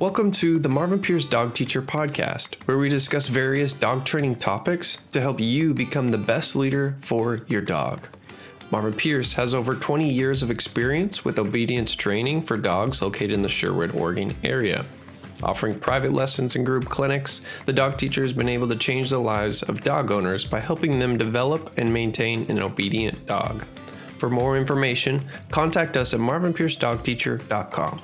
Welcome to the Marvin Pierce Dog Teacher Podcast, where we discuss various dog training topics to help you become the best leader for your dog. Marvin Pierce has over 20 years of experience with obedience training for dogs located in the Sherwood, Oregon area. Offering private lessons and group clinics, the dog teacher has been able to change the lives of dog owners by helping them develop and maintain an obedient dog. For more information, contact us at marvinpiercedogteacher.com.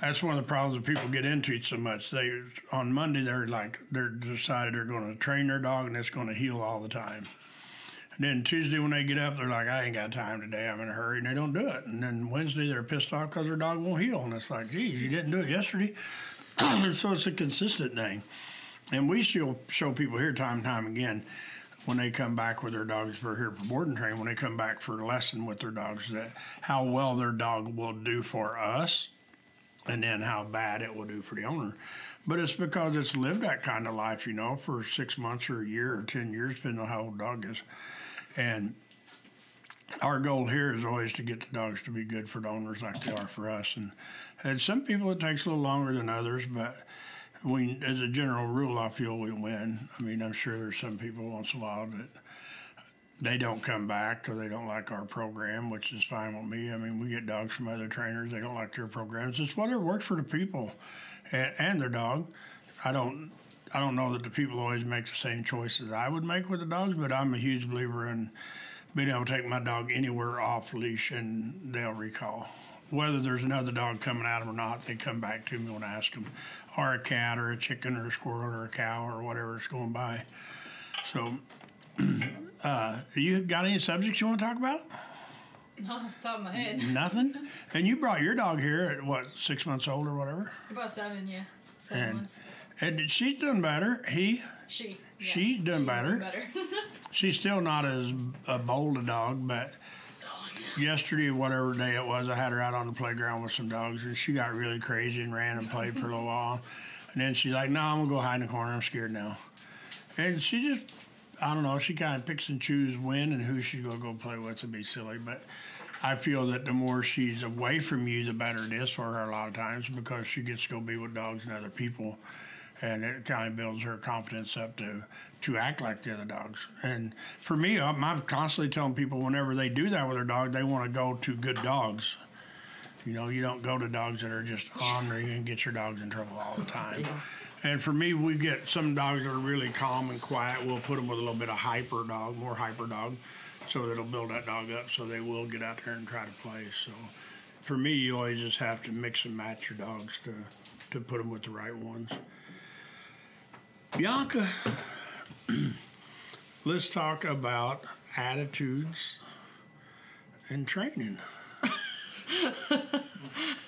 That's one of the problems that people get into it so much. They on Monday they're like they're decided they're going to train their dog and it's going to heel all the time. And then Tuesday when they get up, they're like, I ain't got time today. I'm in a hurry, and they don't do it. And then Wednesday they're pissed off because their dog won't heel, and it's like, geez, you didn't do it yesterday. so it's a consistent thing. And we still show people here time and time again when they come back with their dogs for here for board and when they come back for a lesson with their dogs, that how well their dog will do for us and then how bad it will do for the owner. But it's because it's lived that kind of life, you know, for six months or a year or 10 years, depending on how old the dog is. And our goal here is always to get the dogs to be good for the owners like they are for us. And, and some people it takes a little longer than others, but we, as a general rule, I feel we win. I mean, I'm sure there's some people once in a while that they don't come back because they don't like our program, which is fine with me. I mean, we get dogs from other trainers; they don't like their programs. It's whatever works for the people and, and their dog. I don't, I don't know that the people always make the same choices I would make with the dogs, but I'm a huge believer in being able to take my dog anywhere off leash and they'll recall. Whether there's another dog coming at them or not, they come back to me when I ask them, or a cat, or a chicken, or a squirrel, or a cow, or whatever going by. So uh, you got any subjects you want to talk about? Not off the top of my head. Nothing. And you brought your dog here at what six months old or whatever. About seven, yeah. Seven And months. and she's done better. He, She. Yeah. she's done She's better. better. she's still not as a bold a dog, but yesterday, whatever day it was, I had her out on the playground with some dogs, and she got really crazy and ran and played for a little while. And then she's like, "No, I'm gonna go hide in the corner. I'm scared now." And she just, I don't know, she kind of picks and chooses when and who she's gonna go play with to be silly, but. I feel that the more she's away from you, the better it is for her a lot of times because she gets to go be with dogs and other people, and it kind of builds her confidence up to to act like the other dogs. And for me, I'm, I'm constantly telling people whenever they do that with their dog, they want to go to good dogs. You know, you don't go to dogs that are just ornery and get your dogs in trouble all the time. And for me, we get some dogs that are really calm and quiet. We'll put them with a little bit of hyper dog, more hyper dog, so that'll build that dog up so they will get out there and try to play. So for me, you always just have to mix and match your dogs to, to put them with the right ones. Bianca, let's talk about attitudes and training.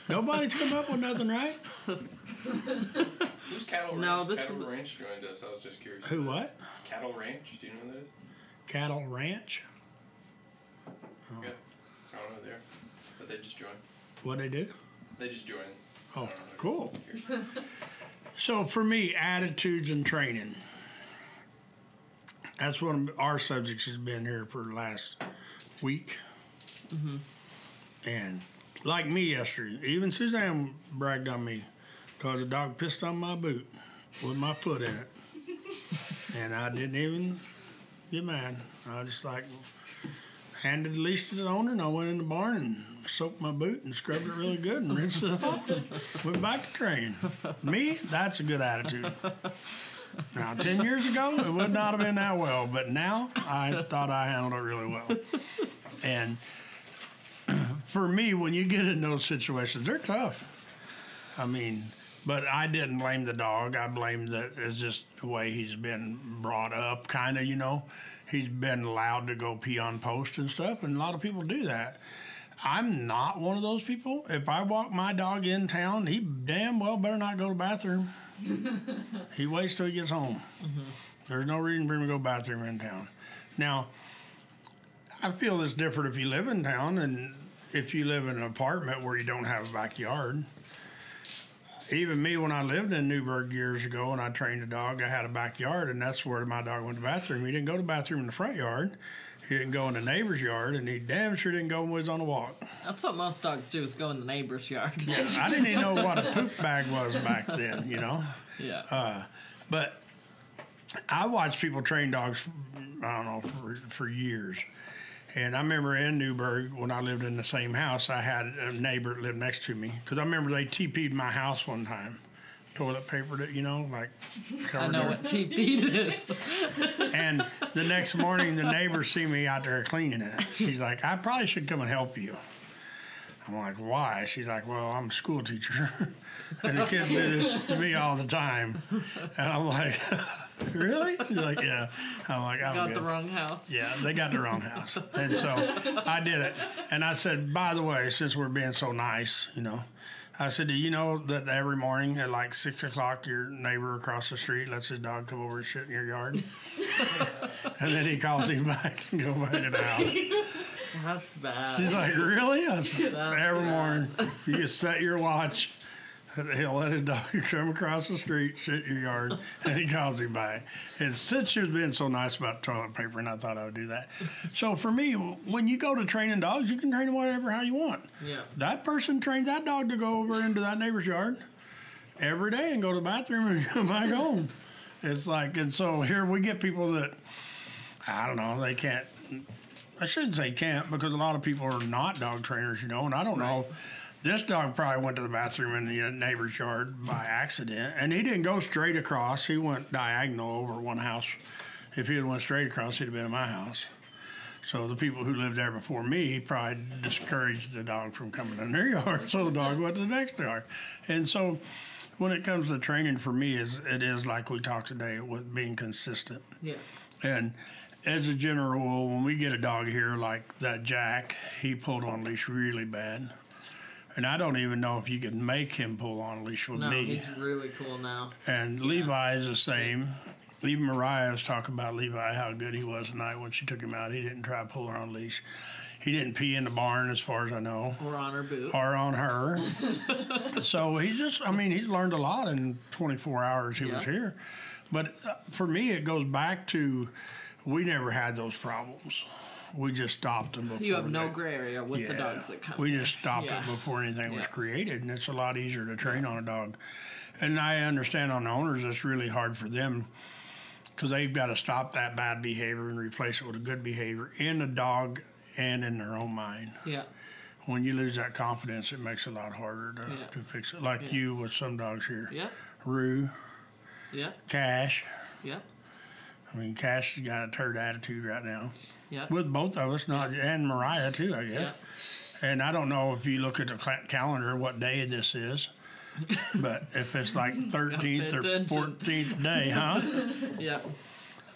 Nobody's come up with nothing, right? Who's Cattle No, Ranch? this Cattle is- Ranch joined us. I was just curious. Who what? Cattle Ranch. Do you know who that is? Cattle Ranch? Yeah. I don't know who they are. But they just joined. What they do? They just joined. Oh, I don't know. cool. So for me, attitudes and training. That's one of our subjects has been here for the last week. Mm-hmm. And like me yesterday, even Suzanne bragged on me because the dog pissed on my boot with my foot in it. and I didn't even get mad. I just like handed the leash to the owner and I went in the barn and soaked my boot and scrubbed it really good and rinsed it off and went back to training. Me, that's a good attitude. Now, 10 years ago, it would not have been that well, but now I thought I handled it really well. And for me, when you get in those situations, they're tough. I mean, but I didn't blame the dog. I blame that it's just the way he's been brought up, kind of, you know. He's been allowed to go pee on post and stuff, and a lot of people do that. I'm not one of those people. If I walk my dog in town, he damn well better not go to the bathroom. he waits till he gets home. Mm-hmm. There's no reason for him to go bathroom in town. Now, I feel it's different if you live in town and if you live in an apartment where you don't have a backyard. Even me, when I lived in Newberg years ago and I trained a dog, I had a backyard, and that's where my dog went to the bathroom. He didn't go to the bathroom in the front yard. He didn't go in the neighbor's yard, and he damn sure didn't go when we was on the walk. That's what most dogs do is go in the neighbor's yard. I didn't even know what a poop bag was back then, you know. yeah. Uh, but I watched people train dogs, I don't know, for, for years. And I remember in Newberg, when I lived in the same house, I had a neighbor that lived next to me. Because I remember they TP'd my house one time. Toilet papered it, you know, like I know what TP is. And the next morning, the neighbors see me out there cleaning it. She's like, I probably should come and help you. I'm like, why? She's like, well, I'm a school teacher. and the kids do this to me all the time. And I'm like, really? She's like, yeah. I'm like, I'm Got good. the wrong house. Yeah, they got the wrong house. And so I did it. And I said, by the way, since we're being so nice, you know, I said, do you know that every morning at like six o'clock, your neighbor across the street lets his dog come over and shit in your yard? and then he calls him back and go back the house. That's bad. She's like, really? I said, That's every bad. morning, you just set your watch. He'll let his dog come across the street, shit in your yard, and he calls him back. And since she was been so nice about toilet paper, and I thought I would do that. So for me, when you go to training dogs, you can train them whatever how you want. yeah. That person trained that dog to go over into that neighbor's yard every day and go to the bathroom and come back home. It's like, and so here we get people that, I don't know, they can't, I shouldn't say can't because a lot of people are not dog trainers, you know, and I don't know. This dog probably went to the bathroom in the uh, neighbor's yard by accident, and he didn't go straight across. He went diagonal over one house. If he had went straight across, he'd have been in my house. So the people who lived there before me probably discouraged the dog from coming in their yard. So the dog went to the next yard. And so when it comes to training for me is it is like we talked today with being consistent. Yeah. And as a general rule, when we get a dog here like that Jack, he pulled on leash really bad. And I don't even know if you could make him pull on a leash with No, me. he's really cool now. And Levi is the same. Even Mariah was talking about Levi, how good he was tonight when she took him out. He didn't try to pull her on a leash. He didn't pee in the barn, as far as I know, We're on her boot. or on her. so he just, I mean, he's learned a lot in 24 hours he was Yeah. here. But uh, for me, it goes back to we never had those problems. We just stopped them before. You have no they- gray area with the dogs that come. We just stopped Yeah. it before anything was created, and it's a lot easier to train on a dog. And I understand on the owners, it's really hard for them because they've got to stop that bad behavior and replace it with a good behavior in the dog and in their own mind. Yeah. When you lose that confidence, it makes it a lot harder to, Yeah. to fix it. Like Yeah. you with some dogs here, Yeah. Rue, Yeah. Cash. Yeah. I mean, Cash has got a turd attitude right now. Yeah. With both of us, not and Mariah too, I guess. Yeah. And I don't know if you look at the calendar what day this is, but if it's like 13th or 14th day, huh? Yeah.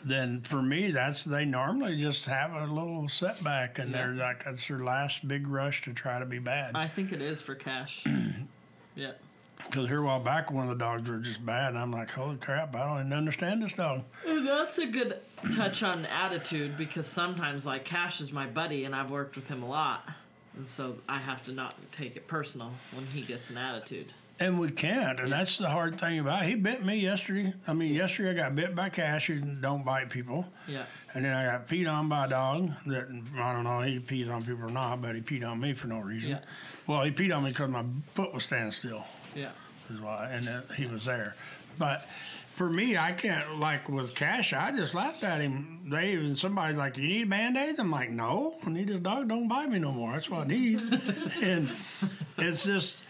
Then for me, that's they normally just have a little setback, and Yeah. they're like it's their last big rush to try to be bad. I think it is for cash. yeah. Because here a while back, one of the dogs were just bad, and I'm like, holy crap, I don't even understand this dog. And that's a good touch on attitude because sometimes, like, Cash is my buddy and I've worked with him a lot. And so I have to not take it personal when he gets an attitude. And we can't, and that's the hard thing about it. He bit me yesterday. I mean, yesterday I got bit by Cash, who don't bite people. Yeah. And then I got peed on by a dog that I don't know he peed on people or not, but he peed on me for no reason. Yeah. Well, he peed on me because my foot was standing still, Yeah. is why, and he was there. But for me, I can't like with Cash. I just laughed at him. They even somebody's like, "You need band aids?" I'm like, "No, I need a dog. Don't bite me no more. That's what I need." and it's just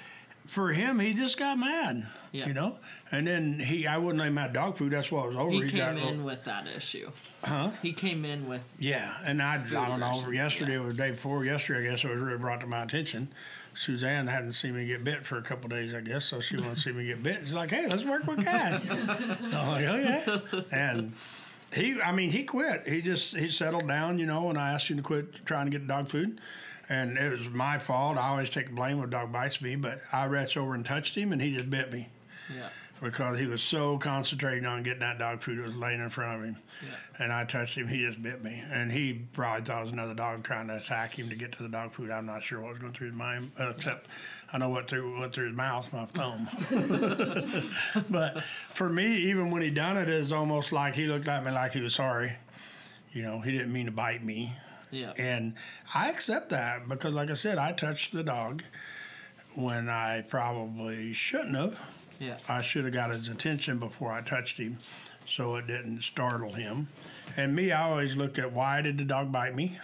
for him, he just got mad. Yeah. You know, and then he, I wouldn't let him have dog food. That's what was over. He got came in with that issue. Huh? He came in with, Yeah, and I, I don't know. Yesterday yeah. or the day before yesterday, I guess it was really brought to my attention. Suzanne hadn't seen me get bit for a couple days, I guess, so she wanted to see me get bit. She's like, "Hey, let's work with Cat." I'm like, "Oh yeah," and he, I mean, he quit. He just he settled down, you know. And I asked him to quit trying to get dog food, and it was my fault. I always take the blame when dog bites me, but I reached over and touched him, and he just bit me yeah. Because he was so concentrating on getting that dog food that was laying in front of him. Yeah. And I touched him, he just bit me. And he probably thought it was another dog trying to attack him to get to the dog food. I'm not sure what was going through his mind, uh, except I know what through went through his mouth, my thumb. but for me, even when he done it, it's almost like he looked at me like he was sorry. You know, he didn't mean to bite me. Yeah. And I accept that because, like I said, I touched the dog when I probably shouldn't have. Yeah. I should have got his attention before I touched him so it didn't startle him. And me, I always looked at why did the dog bite me?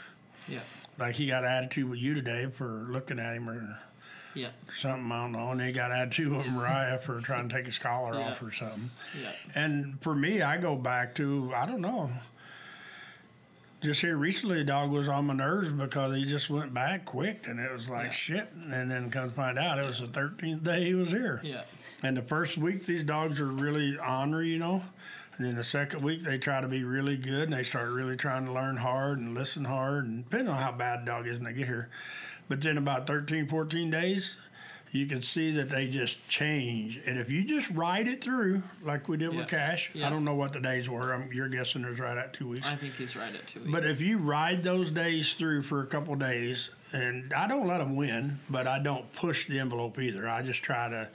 Yeah. Like he got attitude with you today for looking at him or Yeah. something, I don't know. And he got attitude with Mariah for trying to take his collar Yeah. off or something. Yeah. And for me, I go back to I don't know. Just here recently, the dog was on my nerves because he just went back quick, and it was like Yeah. shit. And then come to find out, it was the thirteenth day he was here. Yeah. And the first week, these dogs are really ornery, you know. And then the second week, they try to be really good, and they start really trying to learn hard and listen hard, and depending on how bad the dog is when they get here. But then about 13, 14 days, you can see that they just change. And if you just ride it through, like we did Yeah. with Cash, Yeah. I don't know what the days were. I'm, you're guessing there's right at two weeks. I think he's right at two weeks. But if you ride those days through for a couple days, and I don't let them win, but I don't push the envelope either. I just try to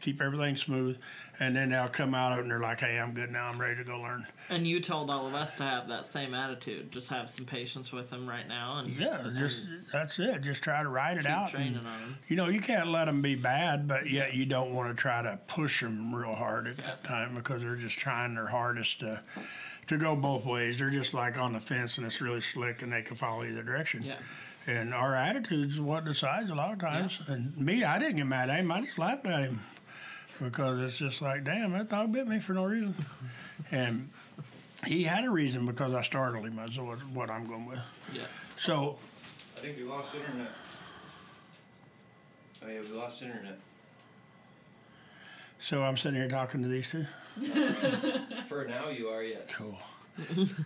keep everything smooth, and then they'll come out of it and they're like, "Hey, I'm good now. I'm ready to go learn." and you told all of us to have that same attitude. Just have some patience with them right now, and Yeah, just that's it. Just try to ride it out. training and- on him. you know, you can't let them be bad, but yet you don't want to try to push them real hard at that time because they're just trying their hardest to to go both ways. They're just like on the fence and it's really slick and they can follow either direction. Yeah. And our attitude's what decides a lot of times. And me, I didn't get mad at him. I just laughed at him because it's just like, damn, that dog bit me for no reason. and he had a reason because I startled him. That's what, what I'm going with. Yeah. So I think we lost internet. Oh yeah, we lost internet. So I'm sitting here talking to these two. For now, you are yes. Cool.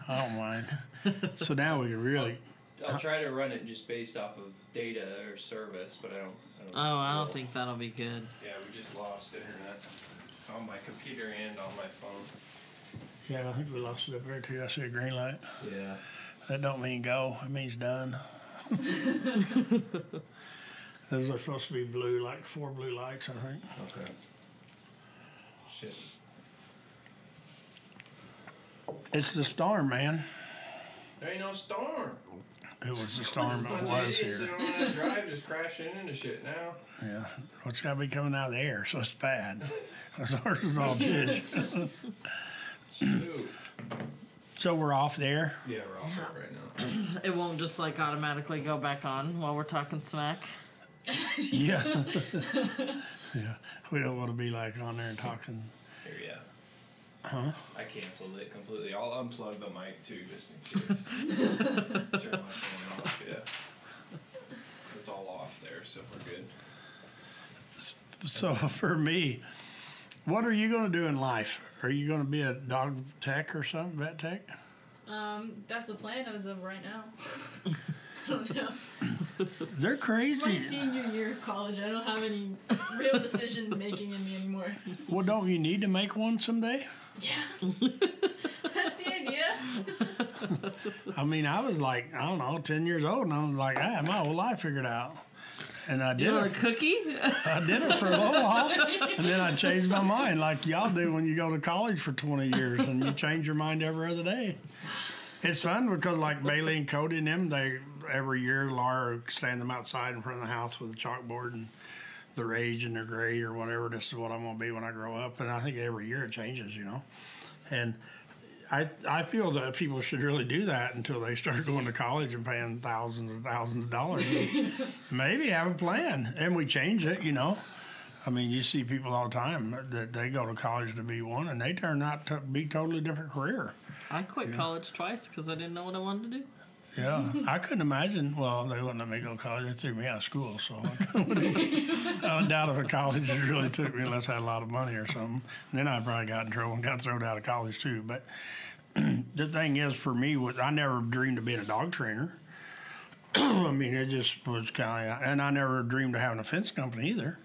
I don't mind. So now we can really. I'll try to run it just based off of data or service, but I don't. I Oh, I don't think that'll be good. Yeah, we just lost internet on my computer and on my phone. Yeah, I think we lost it up there too. I see a green light. Yeah. That don't mean go. It means done. Those are supposed to be blue, like four blue lights, I think. Okay. Shit. It's the storm, man. There ain't no storm. It was the storm that Bunch was here. that don't know how to drive just crashing into shit now. Yeah, what's got to be coming out of the air, so it's bad. Because ours is all fish. Shoot. so we're off there. Yeah, we're off it right now. It won't just like automatically go back on while we're talking smack. Yeah. yeah. We don't want to be like on there and talking. Here, yeah. Huh? I canceled it completely. I'll unplug the mic too, just in case. Turn my phone off. Yeah. It's all off there, so we're good. So for me, what are you going to do in life? Are you going to be a dog tech or something, vet tech? Um, that's the plan as of right now. I don't know. They're It's my crazy. senior year of college. I don't have any real decision making in me anymore. Well, don't you need to make one someday? Yeah. That's the idea. I mean, I was like, I don't know, 10 years old, and I was like, I have my whole life figured out. And I did You want it. a cookie? I did it for a little while, and then I changed my mind, like y'all do when you go to college for 20 years, and you change your mind every other day. It's fun because, like Bailey and Cody and them, they every year Laura stand them outside in front of the house with a chalkboard and their age and their grade or whatever. This is what I'm gonna be when I grow up, and I think every year it changes, you know. And I I feel that people should really do that until they start going to college and paying thousands and thousands of dollars. Maybe have a plan, and we change it, you know. I mean, you see people all the time that they go to college to be one, and they turn out to be totally different career. I quit college twice because I didn't know what I wanted to do. Yeah, I couldn't imagine. Well, they wouldn't let me go to college. They threw me out of school, so I doubt if a college really took me unless I had a lot of money or something. Then I probably got in trouble and got thrown out of college too. But the thing is, for me, was I never dreamed of being a dog trainer. I mean, it just was kind of, and I never dreamed of having a fence company either.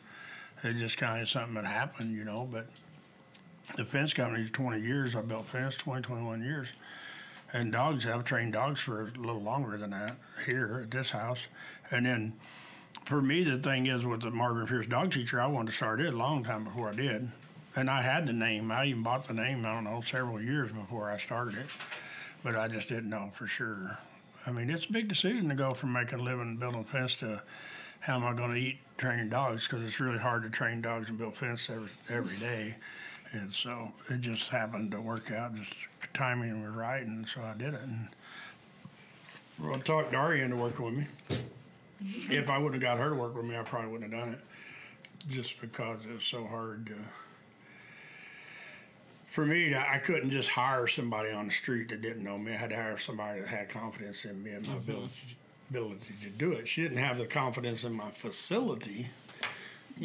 It just kind of something that happened, you know. But the fence company's 20 years. I built fence 20, 21 years. And dogs, I've trained dogs for a little longer than that here at this house. And then for me, the thing is with the Marvin Pierce dog teacher, I wanted to start it a long time before I did. And I had the name. I even bought the name, I don't know, several years before I started it. But I just didn't know for sure. I mean, it's a big decision to go from making a living building a fence to how am I going to eat training dogs because it's really hard to train dogs and build fence every every day. And so it just happened to work out. Just timing was right, and so I did it. And well, I talked Daria into working with me. Mm-hmm. If I wouldn't have got her to work with me, I probably wouldn't have done it. Just because it was so hard to. For me, to- I couldn't just hire somebody on the street that didn't know me. I had to hire somebody that had confidence in me and my mm-hmm. ability, ability to do it. She didn't have the confidence in my facility,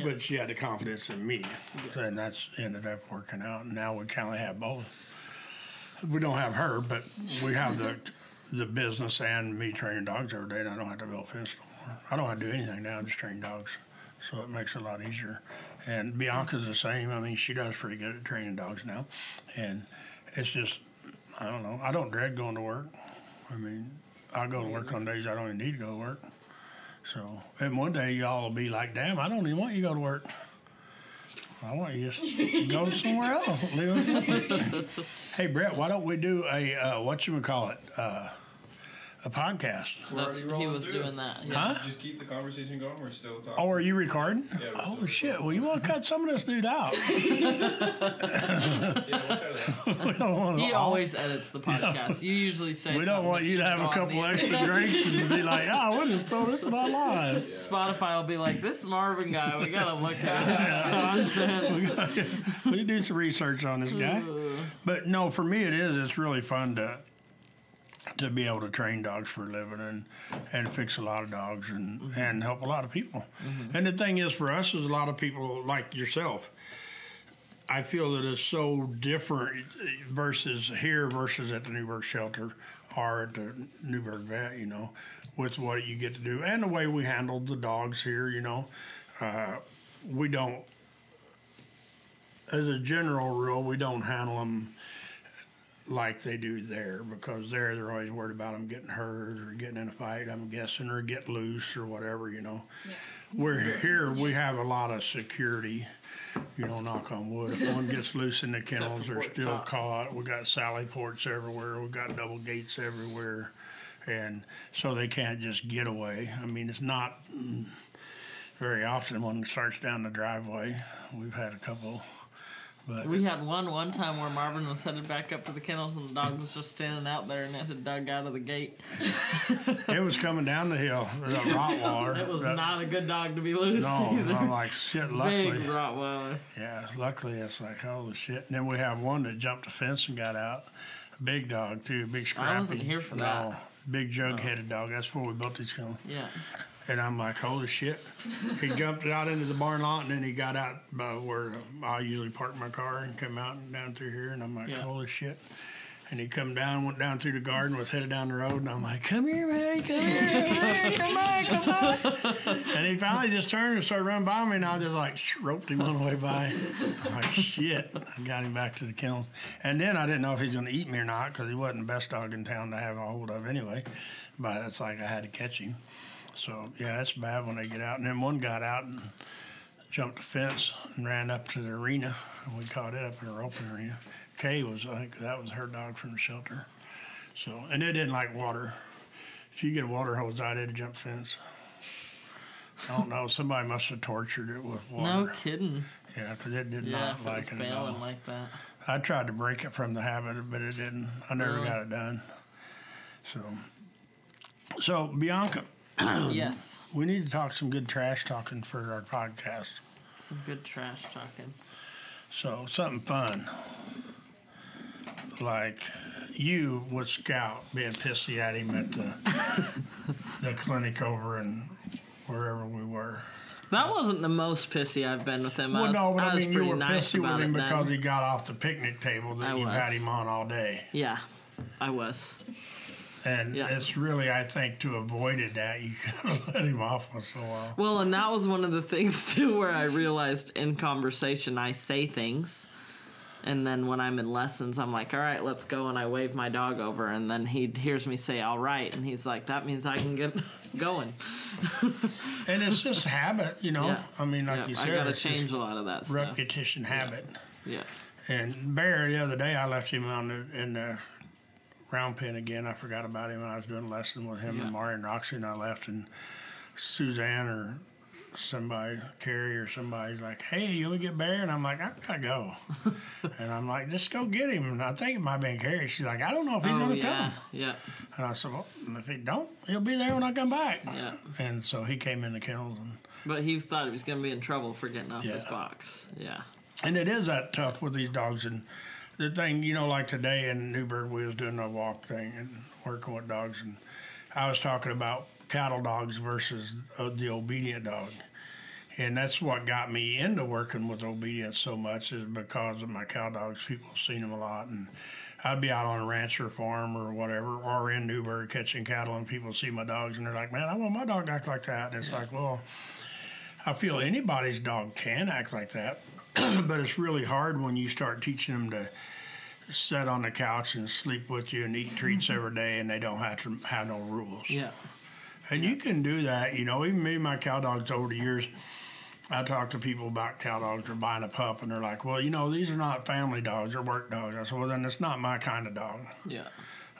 but she had the confidence in me, and that's ended up working out. And now we kind of have both. We don't have her, but we have the the business and me training dogs every day, and I don't have to build a fence no more. I don't have to do anything now; just train dogs, so it makes it a lot easier. And Bianca's the same. I mean, she does pretty good at training dogs now, and it's just I don't know. I don't dread going to work. I mean, I go to work on days I don't even need to go to work. So, and one day y'all will be like, "Damn, I don't even want you to go to work. I want you to just go somewhere else." Live with hey, Brett, why don't we do a uh, what you would call it, uh, a podcast? That's he was through. doing that. Yeah. Huh? Just keep the conversation going. We're still talking. Oh, are you recording? Yeah, we're Oh still shit! Well, you want to cut some of this dude out? yeah, we'll cut it out. We don't want He always edits the podcast. You usually say We don't something want that you to should have a on couple the extra drinks and be like, "Ah, we'll just throw this in our line." Spotify will be like, this Marvin guy, we gotta look at his content. we need to do some research on this guy. But no, for me it is. It's really fun to to be able to train dogs for a living and and fix a lot of dogs and and help a lot of people. And the thing is, for us, is a lot of people like yourself. I feel that it's so different versus here versus at the Newberg shelter or at the Newberg vet, you know, with what you get to do and the way we handle the dogs here, you know. Uh, we don't as a general rule, we don't handle them like they do there because there they're always worried about them getting hurt or getting in a fight. I'm guessing or get loose or whatever, you know. We're here. We have a lot of security. You know, knock on wood. If one gets loose in the kennels, they're still caught. We got sally ports everywhere. We got double gates everywhere, and so they can't just get away. I mean, it's not mm, very often one starts down the driveway. We've had a couple, but We had one one time where Marvin was headed back up to the kennels and the dog was just standing out there and it had dug out of the gate. it was coming down the hill. There's a Rottweiler. It was not a good dog to be loose No, either. I'm like shit. Luckily, Big Rottweiler. yeah. Luckily, it's like holy shit. And then we have one that jumped the fence and got out. Big dog too. Big scrappy. I wasn't here for no, that. Oh. Big jug-headed dog. That's where we built these kennels. Yeah. And I'm like, holy shit. He jumped out into the barn lot and then he got out by where I usually park my car and come out and down through here. And I'm like, Yeah. holy shit. And he come down, went down through the garden, was headed down the road, and I'm like, "Come here, man, come here, come here, come on, come on!" And he finally just turned and started running by me, and I just like roped him on the way by. I'm like, "Shit!" I got him back to the kennels, and then I didn't know if he was going to eat me or not because he wasn't the best dog in town to have a hold of anyway. But it's like I had to catch him. So yeah, it's bad when they get out. And then one got out and jumped the fence and ran up to the arena, and we caught it up in our open arena. Kay was, I think that was her dog from the shelter. So, and it didn't like water. If you get a water hose out, it'd jump fence. I don't know. Somebody must have tortured it with water. No kidding. Yeah, because it did Yeah, not if it like it at all. like that. I tried to break it from the habit, but it didn't. I never Really? got it done. So, so Bianca, yes. we need to talk some good trash talking for our podcast. Some good trash talking. So something fun, like you with Scout being pissy at him at the the clinic over and wherever we were. That wasn't the most pissy I've been with him. I Well, was, no, but I, was mean you were nice pissy with him it then. because he got off the picnic table that I you've had him on all day. Yeah, I was. And Yeah. it's really, I think, to avoid it that, you could let him off once in a while. Well, and that was one of the things too where I realized in conversation I say things. And then when I'm in lessons, I'm like, all right, let's go. And I wave my dog over. And then he hears me say, all right. And he's like, that means I can get going. And it's just habit, you know. Yeah. I mean, like Yeah, you I said, got to change a lot of that stuff. repetition habit. Yeah. And Bear, the other day, I left him on the in the round pen again. I forgot about him when I was doing a lesson with him Yeah. and Mario and Roxy, and I left, and Suzanne or somebody, Carrie or somebody's like, "Hey, you want to get Bear?" And I'm like, "I gotta go," and I'm like, "Just go get him." And I think it might have been Carrie. She's like, "I don't know if he's oh gonna yeah, come," yeah, and I said, "Well, if he don't, he'll be there when I come back." yeah. And so he came in the kennels and. But he thought he was gonna be in trouble for getting off his box. Yeah. And it is that tough with these dogs. And the thing, you know, like today in Newberg, we was doing a walk thing and working with dogs, and I was talking about cattle dogs versus uh, the obedient dog. And that's what got me into working with obedience so much is because of my cow dogs. People have seen them a lot, and I'd be out on a ranch or farm or whatever, or in Newberg catching cattle, and people see my dogs, and they're like, "Man, I want my dog to act like that." And it's like, well, I feel anybody's dog can act like that, but it's really hard when you start teaching them to sit on the couch and sleep with you and eat treats mm-hmm. every day, and they don't have to have no rules. Yeah. And you can do that, you know. Even me, and my cow dogs over the years, I talk to people about cow dogs or buying a pup, and they're like, "Well, you know, these are not family dogs; they're work dogs." I said, "Well, then it's not my kind of dog." Yeah.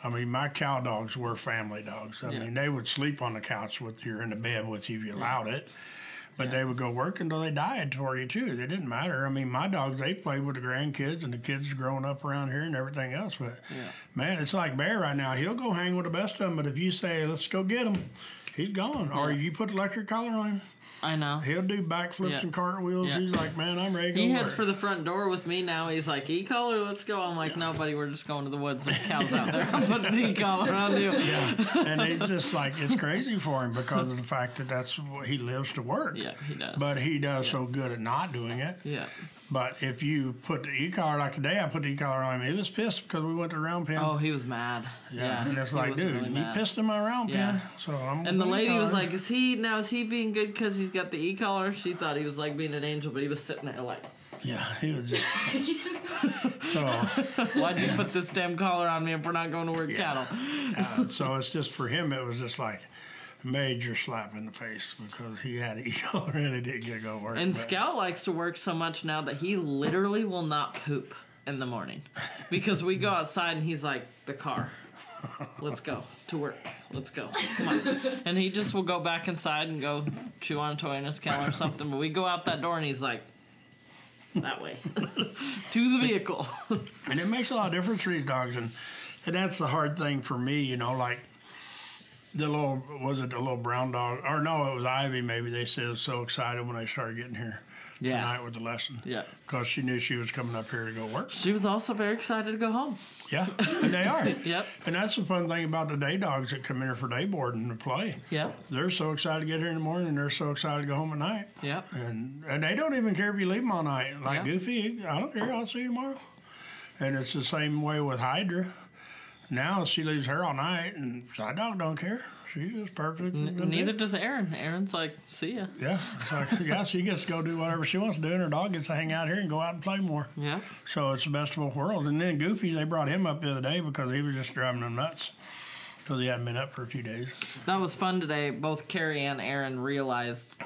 I mean, my cow dogs were family dogs. I Yeah. mean, they would sleep on the couch with you, or in the bed with you if you allowed it. But Yeah. they would go work until they died for you too. They didn't matter. I mean, my dogs they played with the grandkids and the kids growing up around here and everything else. But Yeah. man, it's like Bear right now. He'll go hang with the best of them. But if you say, "Let's go get him," he's gone. Or you put electric collar on him, I know. he'll do backflips Yeah. and cartwheels. Yeah. He's like, "Man, I'm ready He heads work." for the front door with me now. He's like, e-collar, let's go. I'm like, no, buddy, we're just going to the woods. There's cows out there. I'm putting an e-collar on you. yeah, and it's just like it's crazy for him because of the fact that that's what he lives to work. Yeah, he does. But he does so good at not doing it. yeah. But if you put the e-collar, like today, I put the e-collar on him. He was pissed because we went to round pen. Oh, he was mad. Yeah. and it's like, was dude, really you mad. pissed in my round Yeah. pen. So I'm. And the lady was e-collar. like, "Is he now? Is he being good because he's got the e-collar?" She thought he was like being an angel, but he was sitting there like, yeah, he was just. so, "Why'd you put this damn collar on me if we're not going to work cattle?" uh, so it's just for him. It was just like major slap in the face because he had an e-collar and he didn't get to go work. And but- Scout likes to work so much now that he literally will not poop in the morning because we go outside and he's like, "The car." Let's go to work. Let's go. Come on. And he just will go back inside and go chew on a toy in his kennel or something. But we go out that door and he's like, that way to the vehicle. And it makes a lot of difference for these dogs, and and that's the hard thing for me, you know, like the little was it the little brown dog or no, it was Ivy. Maybe they said was so excited when they started getting here Yeah. tonight with the lesson Yeah. because she knew she was coming up here to go work. She was also very excited to go home. Yeah, and they are. Yep. And that's the fun thing about the day dogs that come in here for day boarding to play. Yep. They're so excited to get here in the morning, and they're so excited to go home at night. Yep. And and they don't even care if you leave them all night. Like Yeah. Goofy, I don't care. I'll see you tomorrow. And it's the same way with Hydra. Now she leaves her all night, and Side Dog don't care. She's just perfect. Neither does Aaron. Aaron's like, see ya. Yeah, like, yeah. She gets to go do whatever she wants to do, and her dog gets to hang out here and go out and play more. Yeah. So it's the best of both worlds. And then Goofy, they brought him up the other day because he was just driving them nuts because he hadn't been up for a few days. That was fun today. Both Carrie and Aaron realized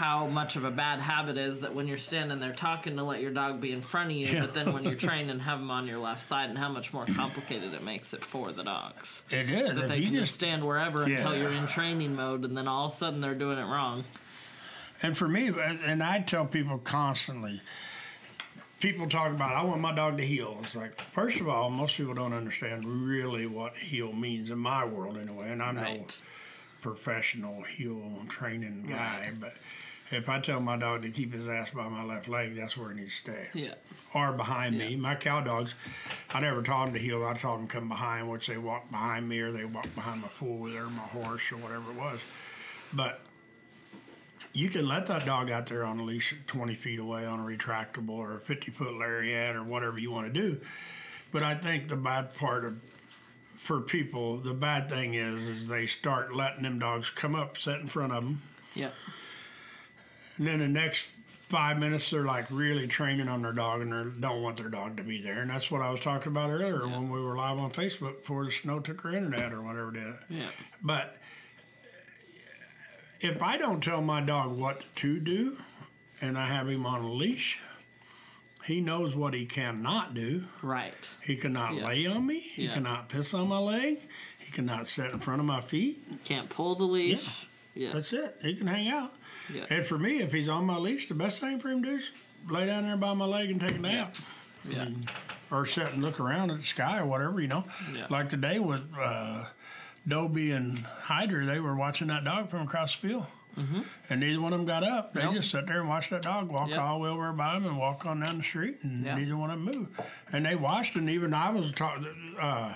how much of a bad habit is that when you're standing there talking to let your dog be in front of you, Yeah. but then when you're trained and have them on your left side, and how much more complicated it makes it for the dogs. It is. That If they can just stand wherever until you're in training mode, and then all of a sudden they're doing it wrong. And for me, uh, and I tell people constantly, people talk about, I want my dog to heel. It's like, first of all, most people don't understand really what heel means in my world anyway. And I'm no professional heel training guy, Right. but if I tell my dog to keep his ass by my left leg, that's where he needs to stay. Yeah. Or behind me. My cow dogs, I never taught them to heel. I taught them to come behind, which they walk behind me or they walk behind my fool wheeler or my horse or whatever it was. But you can let that dog out there on a leash 20 feet away on a retractable or a 50 foot lariat or whatever you want to do. But I think the bad part of for people, the bad thing is, is they start letting them dogs come up, sit in front of them, Yep. And then the next five minutes they're like really training on their dog and they don't want their dog to be there. And that's what I was talking about earlier when we were live on Facebook before the snow took our internet or whatever did it. Yeah. But if I don't tell my dog what to do and I have him on a leash, He knows what he cannot do. Right. He cannot Yeah. lay on me. He Yeah. cannot piss on my leg. He cannot sit in front of my feet. Can't pull the leash. Yeah. That's it. He can hang out. Yeah. And for me, if he's on my leash, the best thing for him to do is lay down there by my leg and take a nap. Yeah. Or sit and look around at the sky or whatever, you know. Yeah. Like today with uh, Dobie and Hyder, they were watching that dog from across the field. Mm-hmm. And neither one of them got up. They Nope. just sat there and watched that dog walk Yep. all the way over by them and walk on down the street, and Yeah. neither one of them moved. And they watched, and even I was talking. Uh,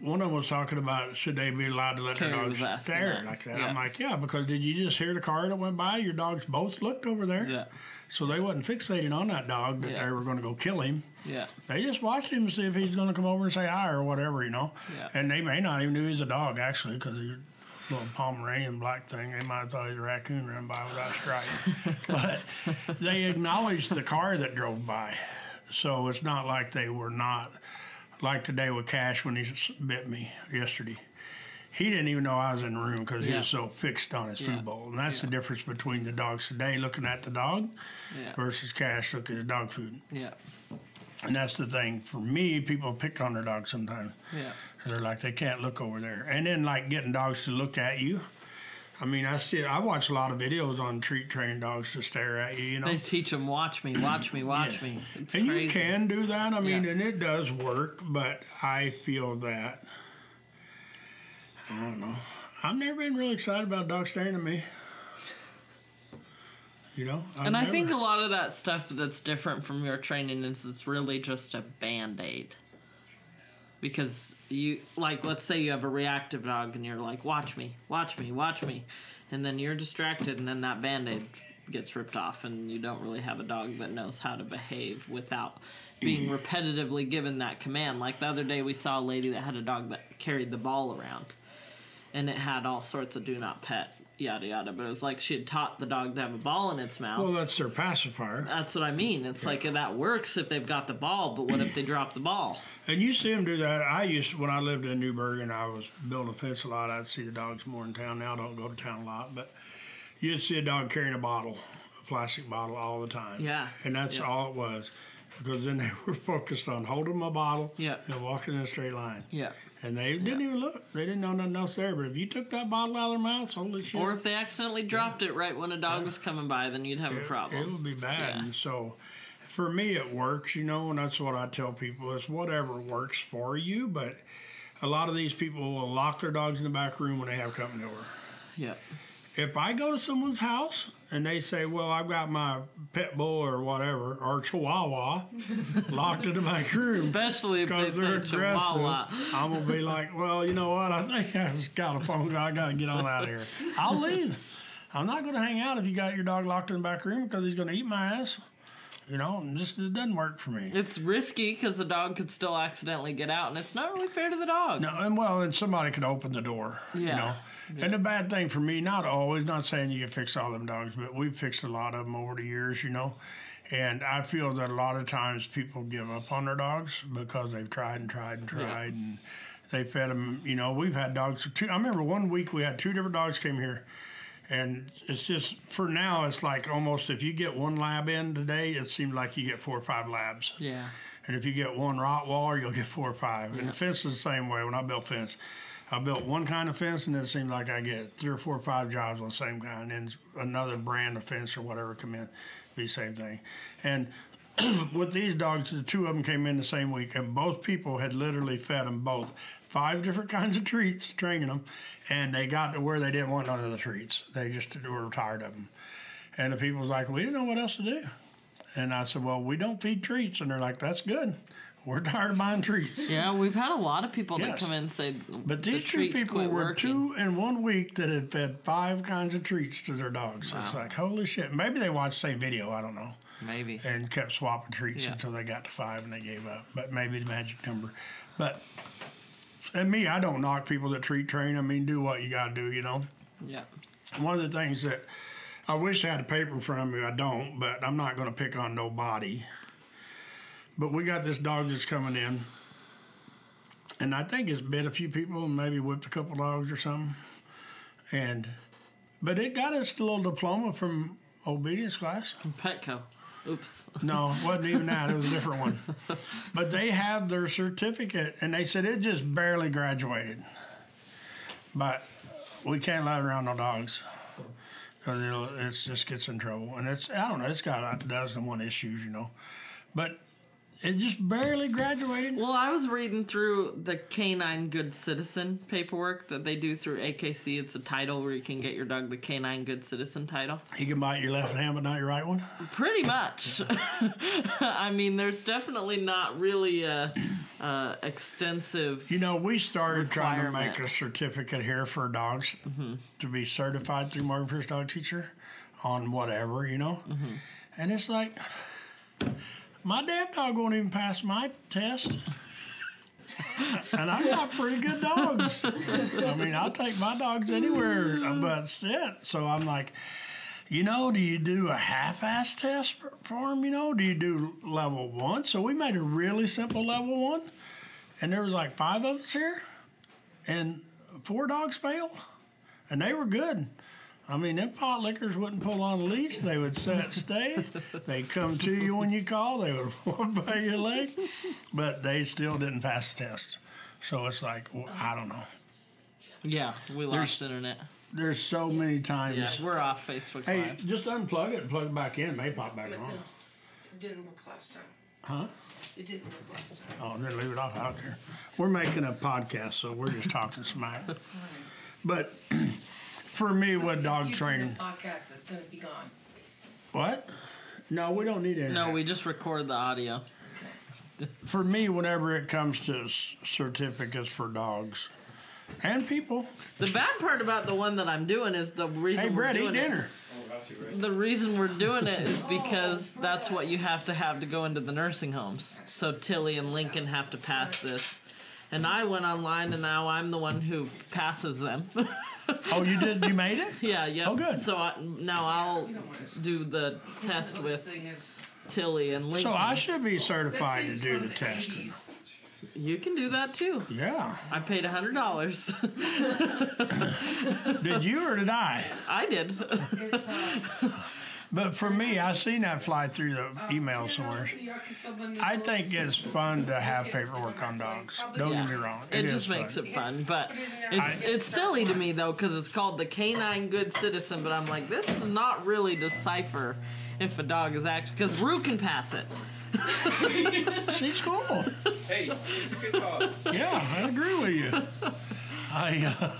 one of them was talking about should they be allowed to let Carrie their dogs stare that. like that. Yeah. I'm like, yeah, because did you just hear the car that went by? Your dogs both looked over there. Yeah. So they wasn't fixating on that dog that Yeah. they were going to go kill him. Yeah. They just watched him to see if he's going to come over and say hi or whatever, you know. Yeah. And they may not even knew he's a dog actually because he's a little Pomeranian black thing. They might have thought he was a raccoon running by without stripes. but they acknowledged the car that drove by, so it's not like they were not like today with Cash when he bit me yesterday. He didn't even know I was in the room because he Yeah. was so fixed on his Yeah. food bowl, and that's the difference between the dogs today looking at the dog Yeah. versus Cash looking at dog food. Yeah. And that's the thing. For me, people pick on their dogs sometimes. Yeah. They're like, they can't look over there. And then, like, getting dogs to look at you. I mean, I see, I watch a lot of videos on treat training dogs to stare at you, you know. They teach them watch me, watch me, watch Yeah. me. It's and crazy. you can do that. I mean, Yeah. and it does work, but I feel that, I don't know. I've never been really excited about dogs staring at me. You know? I've And I never- think a lot of that stuff that's different from your training is it's really just a band aid. Because you, like, let's say you have a reactive dog and you're like, watch me, watch me, watch me. And then you're distracted and then that band aid gets ripped off and you don't really have a dog that knows how to behave without being mm. repetitively given that command. Like the other day, we saw a lady that had a dog that carried the ball around and it had all sorts of do not pet, yada yada. But it was like she had taught the dog to have a ball in its mouth. Well, that's their pacifier. That's what I mean. It's like that works if they've got the ball, but what if they drop the ball? And you see them do that. I used when I lived in Newberg and I was building a fence a lot. I'd see the dogs more in town. Now I don't go to town a lot, but you'd see a dog carrying a bottle, a plastic bottle, all the time. Yeah. and that's Yeah. all it was, because then they were focused on holding my bottle. Yeah. and walking in a straight line. Yeah. And they didn't even look. They didn't know nothing else there. But if you took that bottle out of their mouths, holy shit! Or if they accidentally dropped it right when a dog was coming by, then you'd have a problem. it would be bad. Yeah. And so, for me, it works, you know, and that's what I tell people is whatever works for you. But a lot of these people will lock their dogs in the back room when they have company over. yeah. If I go to someone's house and they say, "Well, I've got my pet bull or whatever or Chihuahua locked in my room," Especially if they because they're say aggressive, chihuahua. I'm gonna be like, "Well, you know what? I think I just got a phone call. I gotta get on out of here. I'll leave. I'm not gonna hang out if you got your dog locked in the back room because he's gonna eat my ass." You know, and just it doesn't work for me. It's risky because the dog could still accidentally get out, and it's not really fair to the dog. No, and well, and somebody could open the door. You Yeah. And the bad thing for me, not always, not saying you can fix all them dogs, but we've fixed a lot of them over the years, you know. And I feel that a lot of times people give up on their dogs because they've tried and tried and tried, and they fed them. You know, we've had dogs. For two, I remember one week we had two different dogs came here, and it's just for now. It's like almost if you get one lab in today, it seems like you get four or five labs. Yeah. And if you get one Rottweiler, you'll get four or five. And the fence is the same way. When I built fence, I built one kind of fence, and it seemed like I get three or four or five jobs on the same kind. And another brand of fence or whatever come in, be the same thing. And with these dogs, the two of them came in the same week, and both people had literally fed them both five different kinds of treats, training them, and they got to where they didn't want none of the treats. They just were tired of them. And the people was like, we didn't know what else to do. And I said, well, we don't feed treats. And they're like, that's good. We're tired of buying treats. Yeah, we've had a lot of people that come in and say, But the these two people were working. two in one week that had fed five kinds of treats to their dogs. It's like, holy shit. Maybe they watched the same video. I don't know. Maybe. And kept swapping treats Yeah. until they got to five and they gave up. But maybe the magic number. But, and me, I don't knock people that treat train. I mean, do what you got to do, you know? Yeah. One of the things that I wish I had a paper in front of me, I don't, but I'm not going to pick on nobody. But we got this dog that's coming in, and I think it's bit a few people and maybe whipped a couple dogs or something. And, but it got its little diploma from obedience class. Petco. Oops. No, it wasn't even that. It was a different one. But they have their certificate, and they said it just barely graduated. But we can't let around no dogs because it just gets in trouble. And it's I don't know. It's got a dozen one issues, you know. But it just barely graduated. Well, I was reading through the Canine Good Citizen paperwork that they do through AKC. It's a title where you can get your dog the Canine Good Citizen title. He can bite your left hand, but not your right one. Pretty much. I mean, there's definitely not really a, a extensive. You know, we started trying to make a certificate here for dogs mm-hmm. to be certified through Marvin Pierce Dog Teacher on whatever, you know. Mm-hmm. And it's like, my damn dog won't even pass my test. and I got pretty good dogs. I mean, I'll take my dogs anywhere, uh, but that's it. So I'm like, you know, do you do a half-ass test for, for them? You know, do you do level one? So we made a really simple level one, and there was like five of us here, and four dogs failed, and they were good. I mean, them pot lickers wouldn't pull on a leash. They would sit, stay. They'd come to you when you call. They would walk by your leg, but they still didn't pass the test. So it's like, well, I don't know. Yeah, we lost internet. There's so many times. Yeah, we're off Facebook Hey, Live. just unplug it and plug it back in. It may pop back But on. no, it didn't work last time. Huh? It didn't work last time. Oh, then leave it off. I don't care. We're making a podcast, so we're just talking smack. But for me, with dog training, The podcast is gonna be gone. what? No, we don't need internet. No, we just record the audio. For me, whenever it comes to s- certificates for dogs and people, The bad part about the one that I'm doing is the reason hey, we're Brett, eat doing it. dinner. Oh, got you, right? The reason we're doing it is oh, because that's what you have to have to go into the nursing homes. So Tilly and Lincoln have to pass this. And I went online and now I'm the one who passes them. Oh, you did? You made it? yeah, yeah. Oh, good. So I, now I'll don't want to. do the test with. Tilly and Lincoln. So I should be certified to do from the testing. You can do that too. Yeah. I paid a hundred dollars. Did you or did I? I did. Uh, It's, But for me, I seen that fly through the uh, email somewhere. the Arkansas Bundle I think it's fun to have paperwork on dogs. Don't get me wrong. it just makes fun. it fun, but put it in there. it's I- it's silly to me though because it's called the canine good citizen. But I'm like, this is not really decipher if a dog is actually because Rue can pass it. She's cool. Hey, she's a good dog. Yeah, I agree with you. I uh,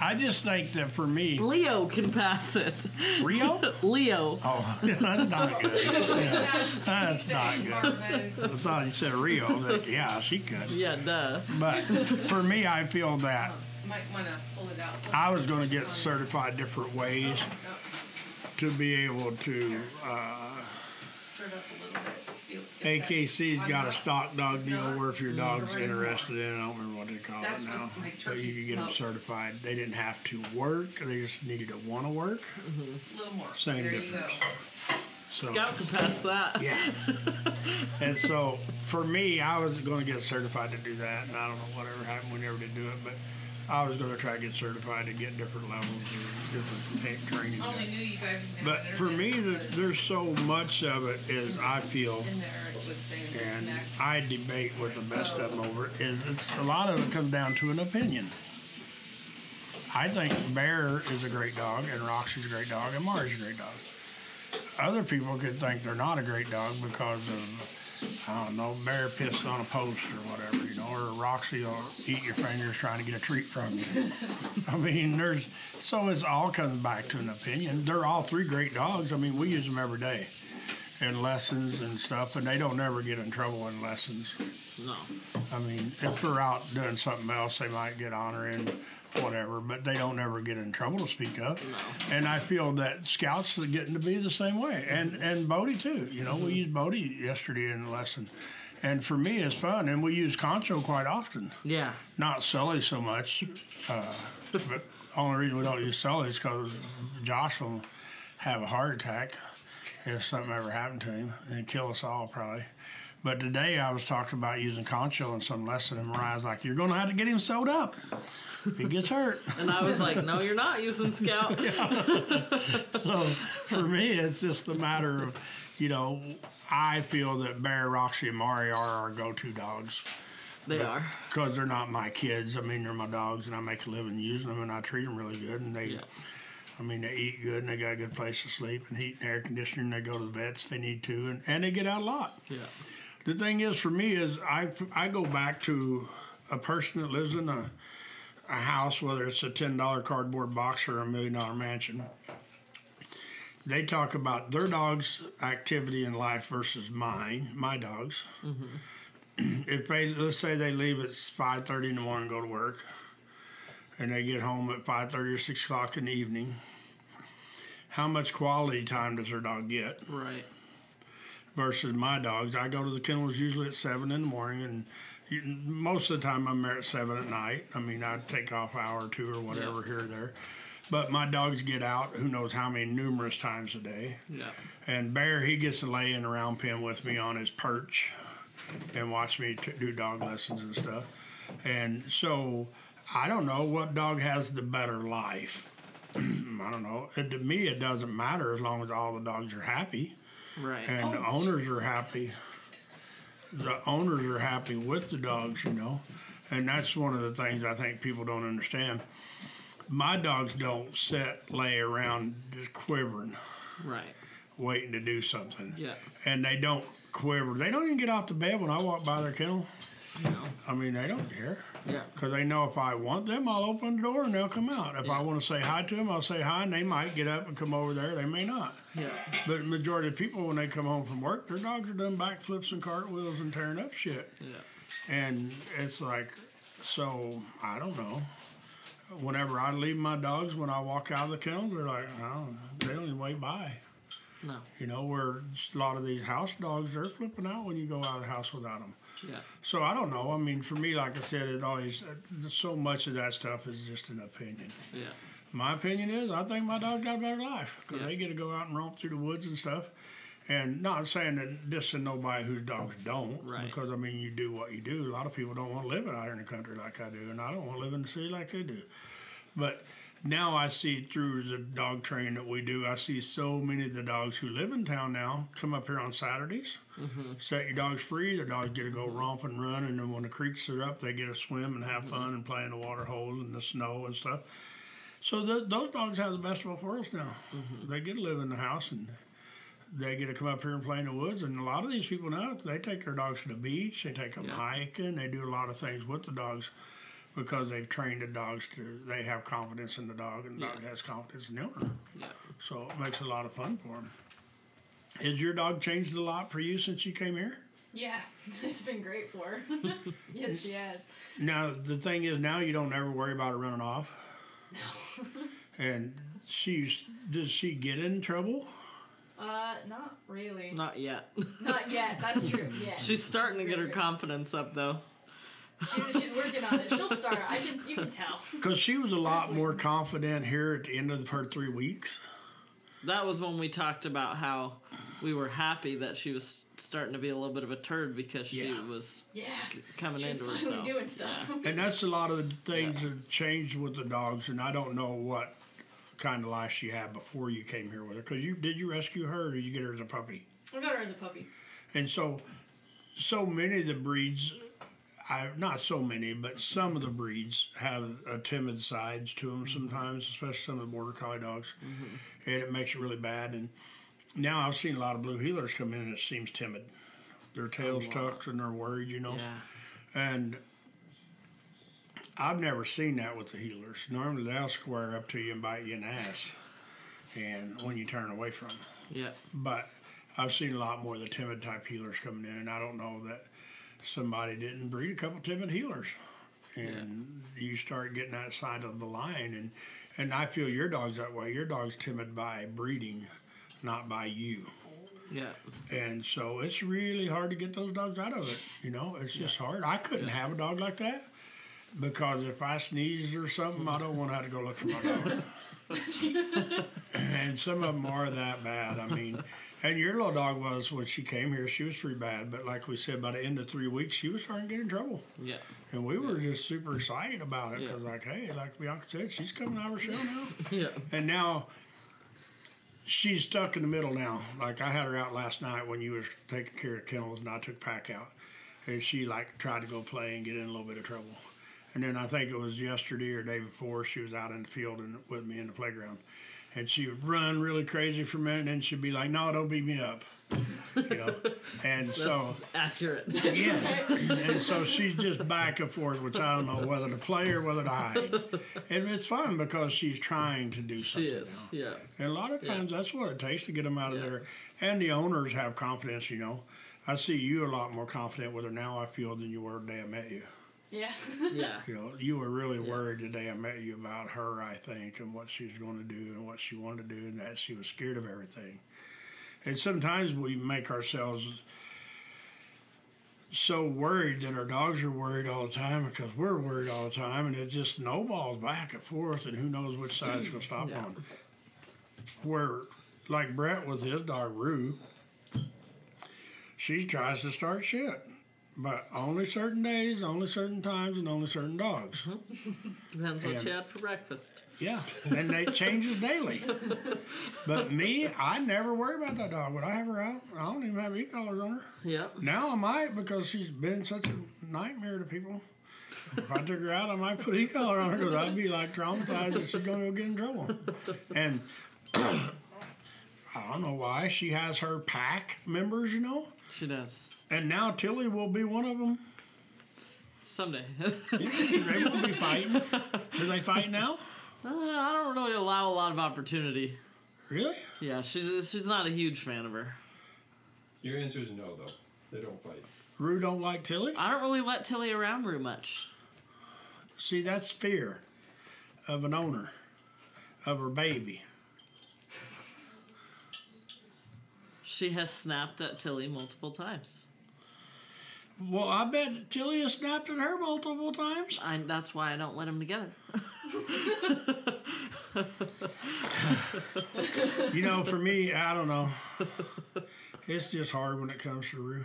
I just think that for me, Leo can pass it. Rio. Leo. Oh, that's not good. Yeah, that's not good. Environmental- I thought you said Rio. That, yeah, she could. Yeah, duh. But for me, I feel that Might wanna pull it out. I was going to get certified different ways to be able to. Uh, Stir it up a little bit. See if that's- AKC's got a I'm stock dog deal where if your dog's Right. interested in it, I don't remember what they call That's it what now, my but you turkey could get them smoked. certified. They didn't have to work; they just needed to want to work. A little more. Same there difference. you go. So, Scout can pass that. Yeah. and so for me, I was going to get certified to do that, and I don't know whatever happened. We never did do it, but I was going to try to get certified to get different levels of different tank training. Only knew you guys. didn't But for me, the, but there's so much of it is I feel, In there, was saying. and. I debate with the best of them oh. over it, is it's a lot of it comes down to an opinion. I think Bear is a great dog, and Roxy's a great dog, and Mari's a great dog. Other people could think they're not a great dog because of, I don't know, Bear pissed on a post or whatever, you know, or Roxy will eat your fingers trying to get a treat from you. I mean, there's, so it's all comes back to an opinion. They're all three great dogs. I mean, we use them every day in lessons and stuff, and they don't ever get in trouble in lessons. No. I mean, if they're out doing something else, they might get honor and whatever, but they don't ever get in trouble to speak up. No. And I feel that scouts are getting to be the same way, and and Bodie too. You know, we used Bodie yesterday in the lesson, and for me, it's fun. And we use Concho quite often, Yeah. not Sully so much. Uh, but only reason we don't use Sully is because Josh will have a heart attack if something ever happened to him and kill us all probably. But today I was talking about using Concho in some lesson, and Mariah's like, "You're going to have to get him sewed up if he gets hurt." And I was like, no, you're not using Scout. so for me, it's just a matter of, you know, I feel that Bear, Roxy, and Mari are our go-to dogs They are. because they're not my kids. I mean, they're my dogs, and I make a living using them, and I treat them really good, and they. Yeah. I mean, they eat good and they got a good place to sleep and heat and air conditioning. And they go to the vets if they need to, and, and they get out a lot. Yeah. The thing is, for me, is I I go back to a person that lives in a a house, whether it's a ten dollar cardboard box or a million dollar mansion. They talk about their dog's activity in life versus mine, my dogs. Mm-hmm. if they let's say they leave at five thirty in the morning, and go to work, and they get home at five thirty or six o'clock in the evening. How much quality time does their dog get? Right. Versus my dogs. I go to the kennels usually at seven in the morning, and you, most of the time I'm there at seven at night. I mean, I take off an hour or two or whatever here or there. But my dogs get out, who knows how many numerous times a day. Yeah. And Bear, he gets to lay in the round pen with me on his perch and watch me t- do dog lessons and stuff. And so I don't know what dog has the better life. I don't know. It, to me, it doesn't matter as long as all the dogs are happy Right. and the oh. owners are happy. The owners are happy with the dogs, you know, and that's one of the things I think people don't understand. My dogs don't sit, lay around just quivering, right. waiting to do something. Yeah. And they don't quiver. They don't even get off the bed when I walk by their kennel. No. I mean, they don't care Yeah. because they know if I want them, I'll open the door and they'll come out. If I want to say hi to them, I'll say hi, and they might get up and come over there. They may not. Yeah. But majority of people, when they come home from work, their dogs are doing backflips and cartwheels and tearing up shit. Yeah. And it's like, so I don't know. Whenever I leave my dogs, when I walk out of the kennel, they're like, oh, they don't even wait by. No. You know, where a lot of these house dogs, they're flipping out when you go out of the house without them. Yeah. So I don't know. I mean, for me, like I said, it always so much of that stuff is just an opinion. Yeah. My opinion is, I think my dog got a better life because Yeah. they get to go out and romp through the woods and stuff. And not saying that this is nobody whose dogs don't, Right. because I mean, you do what you do. A lot of people don't want to live out here in the country like I do, and I don't want to live in the city like they do. But now I see through the dog training that we do, I see so many of the dogs who live in town now come up here on Saturdays, mm-hmm. set your dogs free. The dogs get to go romp and run, and then when the creeks are up, they get to swim and have fun and play in the water holes and the snow and stuff. So th those dogs have the best of both worlds now. Mm-hmm. They get to live in the house and they get to come up here and play in the woods. And a lot of these people now, they take their dogs to the beach. They take them Yeah. hiking. They do a lot of things with the dogs because they've trained the dogs to. They have confidence in the dog, and the dog has confidence in the owner. Yeah. So it makes it a lot of fun for them. Has your dog changed a lot for you since you came here? Yeah, it's been great for her. yes, she has. Now the thing is, now you don't ever worry about her running off. and she's does she get in trouble? Uh, not really. Not yet. Not yet. That's true. Yeah. She's starting to That's get her confidence up though. She, she's working on it. She'll start. I can. You can tell. Because she was a lot more confident here at the end of her three weeks. That was when we talked about how we were happy that she was starting to be a little bit of a turd because she Yeah. was Yeah. coming She's into finally herself. doing stuff. And that's a lot of the things that changed with the dogs. And I don't know what kind of life she had before you came here with her. Because you did you rescue her or did you get her as a puppy? I got her as a puppy. And so, so many of the breeds, I not so many, but some of the breeds have a timid sides to them mm-hmm. sometimes, especially some of the border collie dogs, mm-hmm. and it makes it really bad. And now I've seen a lot of blue heelers come in and it seems timid. Their oh, tails tucked and they're worried, you know. Yeah. And I've never seen that with the heelers. Normally they'll square up to you and bite you in the ass, and when you turn away from them Yeah. but I've seen a lot more of the timid type heelers coming in, and I don't know that somebody didn't breed a couple timid heelers, and you start getting outside of the line, and and I feel your dog's that way. Your dog's timid by breeding, not by you, Yeah. and so it's really hard to get those dogs out of it. You know, it's just hard. I couldn't have a dog like that. Because if I sneeze or something, I don't want to have to go look for my dog. and some of them are that bad. I mean, And your little dog was when she came here. She was pretty bad, but like we said, by the end of three weeks, she was starting to get in trouble. Yeah. And we were just super excited about it Yeah. because, like, hey, like Bianca said, she's coming out of her shell now. Yeah. And now she's stuck in the middle now. Like I had her out last night when you was taking care of kennels, and I took Pack out, and she like tried to go play and get in a little bit of trouble. And then I think it was yesterday or day before she was out in the field and with me in the playground, and she would run really crazy for a minute, and then she'd be like, "No, don't beat me up," you know. And so. Accurate. Yes. and so she's just back and forth, which I don't know whether to play or whether to hide. And it's fun because she's trying to do something. she is. Yeah. And a lot of times that's what it takes to get them out of Yeah. there. And the owners have confidence, you know. I see you a lot more confident with her now, I feel, than you were the day I met you. Yeah. Yeah. You know, you were really worried the day I met you about her, I think, and what she was going to do and what she wanted to do, and that she was scared of everything. And sometimes we make ourselves so worried that our dogs are worried all the time because we're worried all the time, and it just snowballs back and forth, and who knows which side it's going to stop Yeah. on. Where, like Brett with his dog Rue, she tries to start shit. But only certain days, only certain times, and only certain dogs. Mm-hmm. Depends what you had for breakfast. Yeah, and they changes daily. But me, I never worry about that dog. When I have her out, I don't even have e collars on her. Yep. Now I might because she's been such a nightmare to people. If I took her out, I might put e collar on her because I'd be like traumatized that she's going to get in trouble. And I don't know why she has her pack members, you know. She does. And now Tilly will be one of them. Someday. They will be fighting. Do they fight now? Uh, I don't really allow a lot of opportunity. Really? Yeah, she's she's not a huge fan of her. Your answer is no, though. They don't fight. Rue don't like Tilly? I don't really let Tilly around Rue much. See, that's fear of an owner, of her baby. She has snapped at Tilly multiple times. Well, I bet Tilly has snapped at her multiple times. I, that's why I don't let them together. You know, for me, I don't know. It's just hard when it comes to Rue.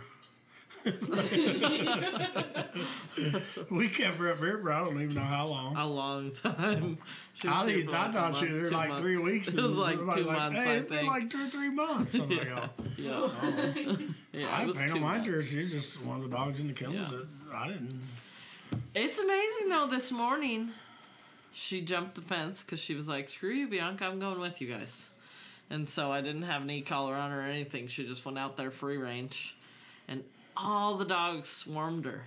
We kept her up here for I don't even know how long. a long time. She I, think, I like thought she was there like three weeks. It was like two months, Hey, I it's been like two or three months. I'm like, oh. yeah. Oh. yeah, I it was paid two no mind to her. months. She's just one of the dogs in the kennels Yeah. that I didn't. It's amazing though. This morning, she jumped the fence because she was like, "Screw you, Bianca. I'm going with you guys." And so I didn't have an e collar on her or anything. She just went out there free range, and all the dogs swarmed her.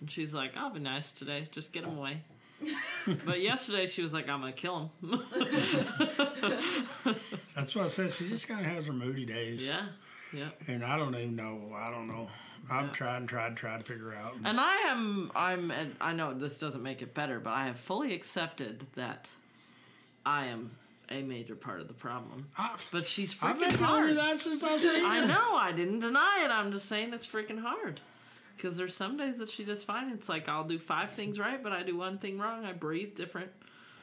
And she's like, "I'll be nice today. Just get them away." but yesterday she was like, "I'm gonna kill them." That's what I said. She just kind of has her moody days. yeah, yeah. And I don't even know. I don't know. I've tried and tried and tried to figure out. And I am, I'm, and I know this doesn't make it better, but I have fully accepted that I am a major part of the problem. I, But she's I've freaking been hard. that since I've seen I know, I didn't deny it. I'm just saying it's freaking hard. Because there's some days that she does fine. It's like I'll do five things right, but I do one thing wrong. I breathe different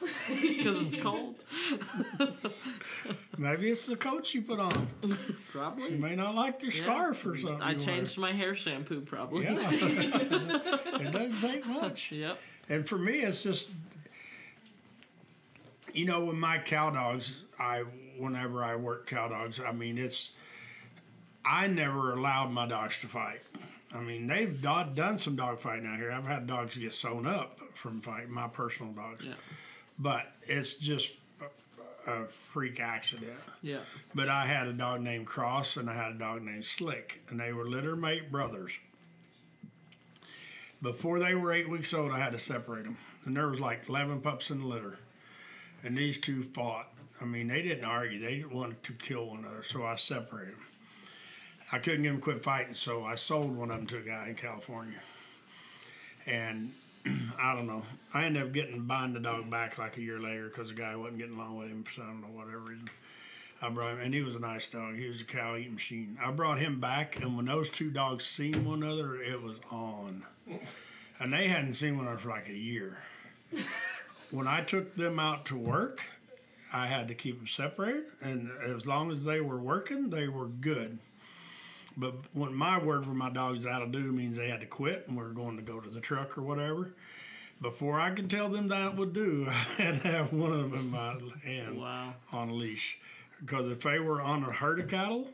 because it's cold. Maybe it's the coat you put on. You Probably. may not like your Yeah. scarf or something. I you wear. changed my hair shampoo. Probably. Yeah. it doesn't take much. Yep. And for me, it's just, you know, with my cow dogs, I whenever I work cow dogs, I mean, it's, I never allowed my dogs to fight. I mean, they've do- done some dog fighting out here. I've had dogs get sewn up from fighting, my personal dogs. Yeah. But it's just a, a freak accident. Yeah. But I had a dog named Cross and I had a dog named Slick, and they were litter mate brothers. Before they were eight weeks old, I had to separate them, and there was like eleven pups in the litter, and these two fought. I mean, they didn't argue; they wanted to kill one another, so I separated them. I couldn't get them quit fighting, so I sold one of them to a guy in California, and I don't know. I ended up getting buying the dog back like a year later because the guy wasn't getting along with him for I don't know whatever reason. I brought him, and he was a nice dog. He was a cow eating machine. I brought him back, and when those two dogs seen one another, it was on. And they hadn't seen one another for like a year. when I took them out to work, I had to keep them separated, and as long as they were working, they were good. But when my word for my dogs out of do means they had to quit and we are going to go to the truck or whatever. Before I could tell them that would do, I had to have one of them in my hand Wow. on a leash. Because if they were on a herd of cattle,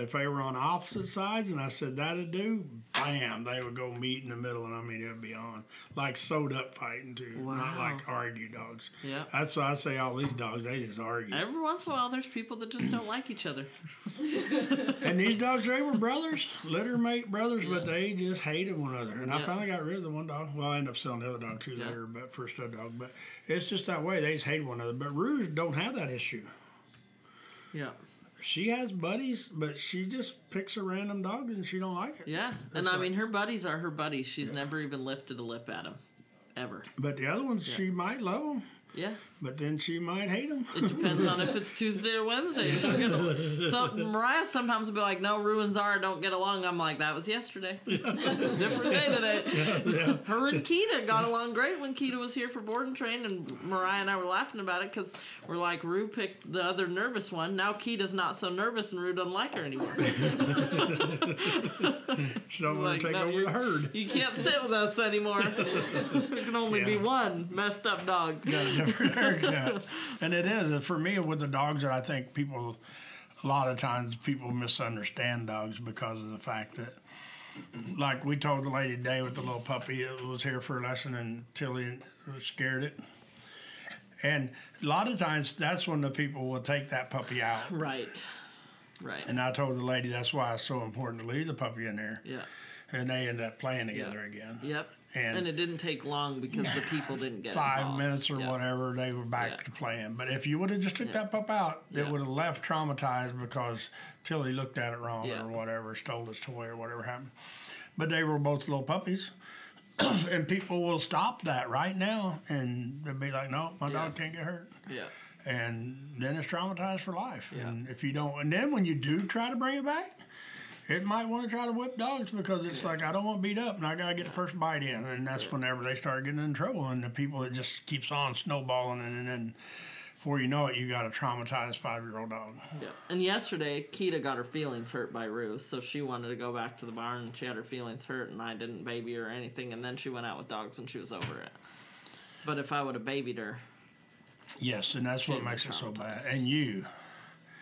if they were on opposite sides and I said that'd do, bam, they would go meet in the middle and I mean it would be on. Like sewed up fighting too. Not like argue dogs. Yeah. That's why I say all these dogs, they just argue. Every once in a while, there's people that just don't like each other. And these dogs, they were brothers, litter mate brothers, but they just hated one another. And I finally got rid of the one dog. Well, I ended up selling the other dog too Yeah. later, but for a stud dog. But it's just that way. They just hate one another. But Rue don't have that issue. Yeah. She has buddies, but she just picks a random dog and she don't like it. Yeah. And I mean, her buddies are her buddies. She's never even lifted a lip at him. Ever. But the other ones, she might love them, Yeah. but then she might hate him. It depends on if it's Tuesday or Wednesday. She'll get a- so Mariah sometimes will be like, "No, Rue and Zara don't get along." I'm like, "That was yesterday. Different day today." Her and Keita got along great when Keita was here for board and train, and Mariah and I were laughing about it because we're like, Rue picked the other nervous one. Now Keita's not so nervous, and Rue doesn't like her anymore. She don't want Like, to take no, over the herd. You can't sit with us anymore. there can only be one messed up dog. got a. And it is for me with the dogs that I think people a lot of times people misunderstand dogs because of the fact that like we told the lady today with the little puppy that was here for a lesson and Tilly scared it. And a lot of times that's when the people will take that puppy out. Right. Right. And I told the lady that's why it's so important to leave the puppy in there. yeah. And they end up playing together again. Yep. And- And, it didn't take long because the people didn't get five involved. minutes or Yeah. whatever, they were back Yeah. to playing. But if you would have just took that pup out, it would have left traumatized because Tilly looked at it wrong or whatever, stole his toy or whatever happened. But they were both little puppies. and people will stop that right now and they'll be like, no, my dog can't get hurt. Yeah. And then it's traumatized for life. Yeah. And if you don't, and then when you do try to bring it back, it might want to try to whip dogs because it's like I don't want to beat up and I gotta get the first bite in, and that's whenever they start getting in trouble. And the people it just keeps on snowballing, and, then before you know it, you got a traumatized five year old dog. Yeah. And yesterday, Keita got her feelings hurt by Rue, so she wanted to go back to the barn and she had her feelings hurt, and I didn't baby her or anything, and then she went out with dogs and she was over it. But if I would have babied her, Yes, and that's what makes it so bad. And you,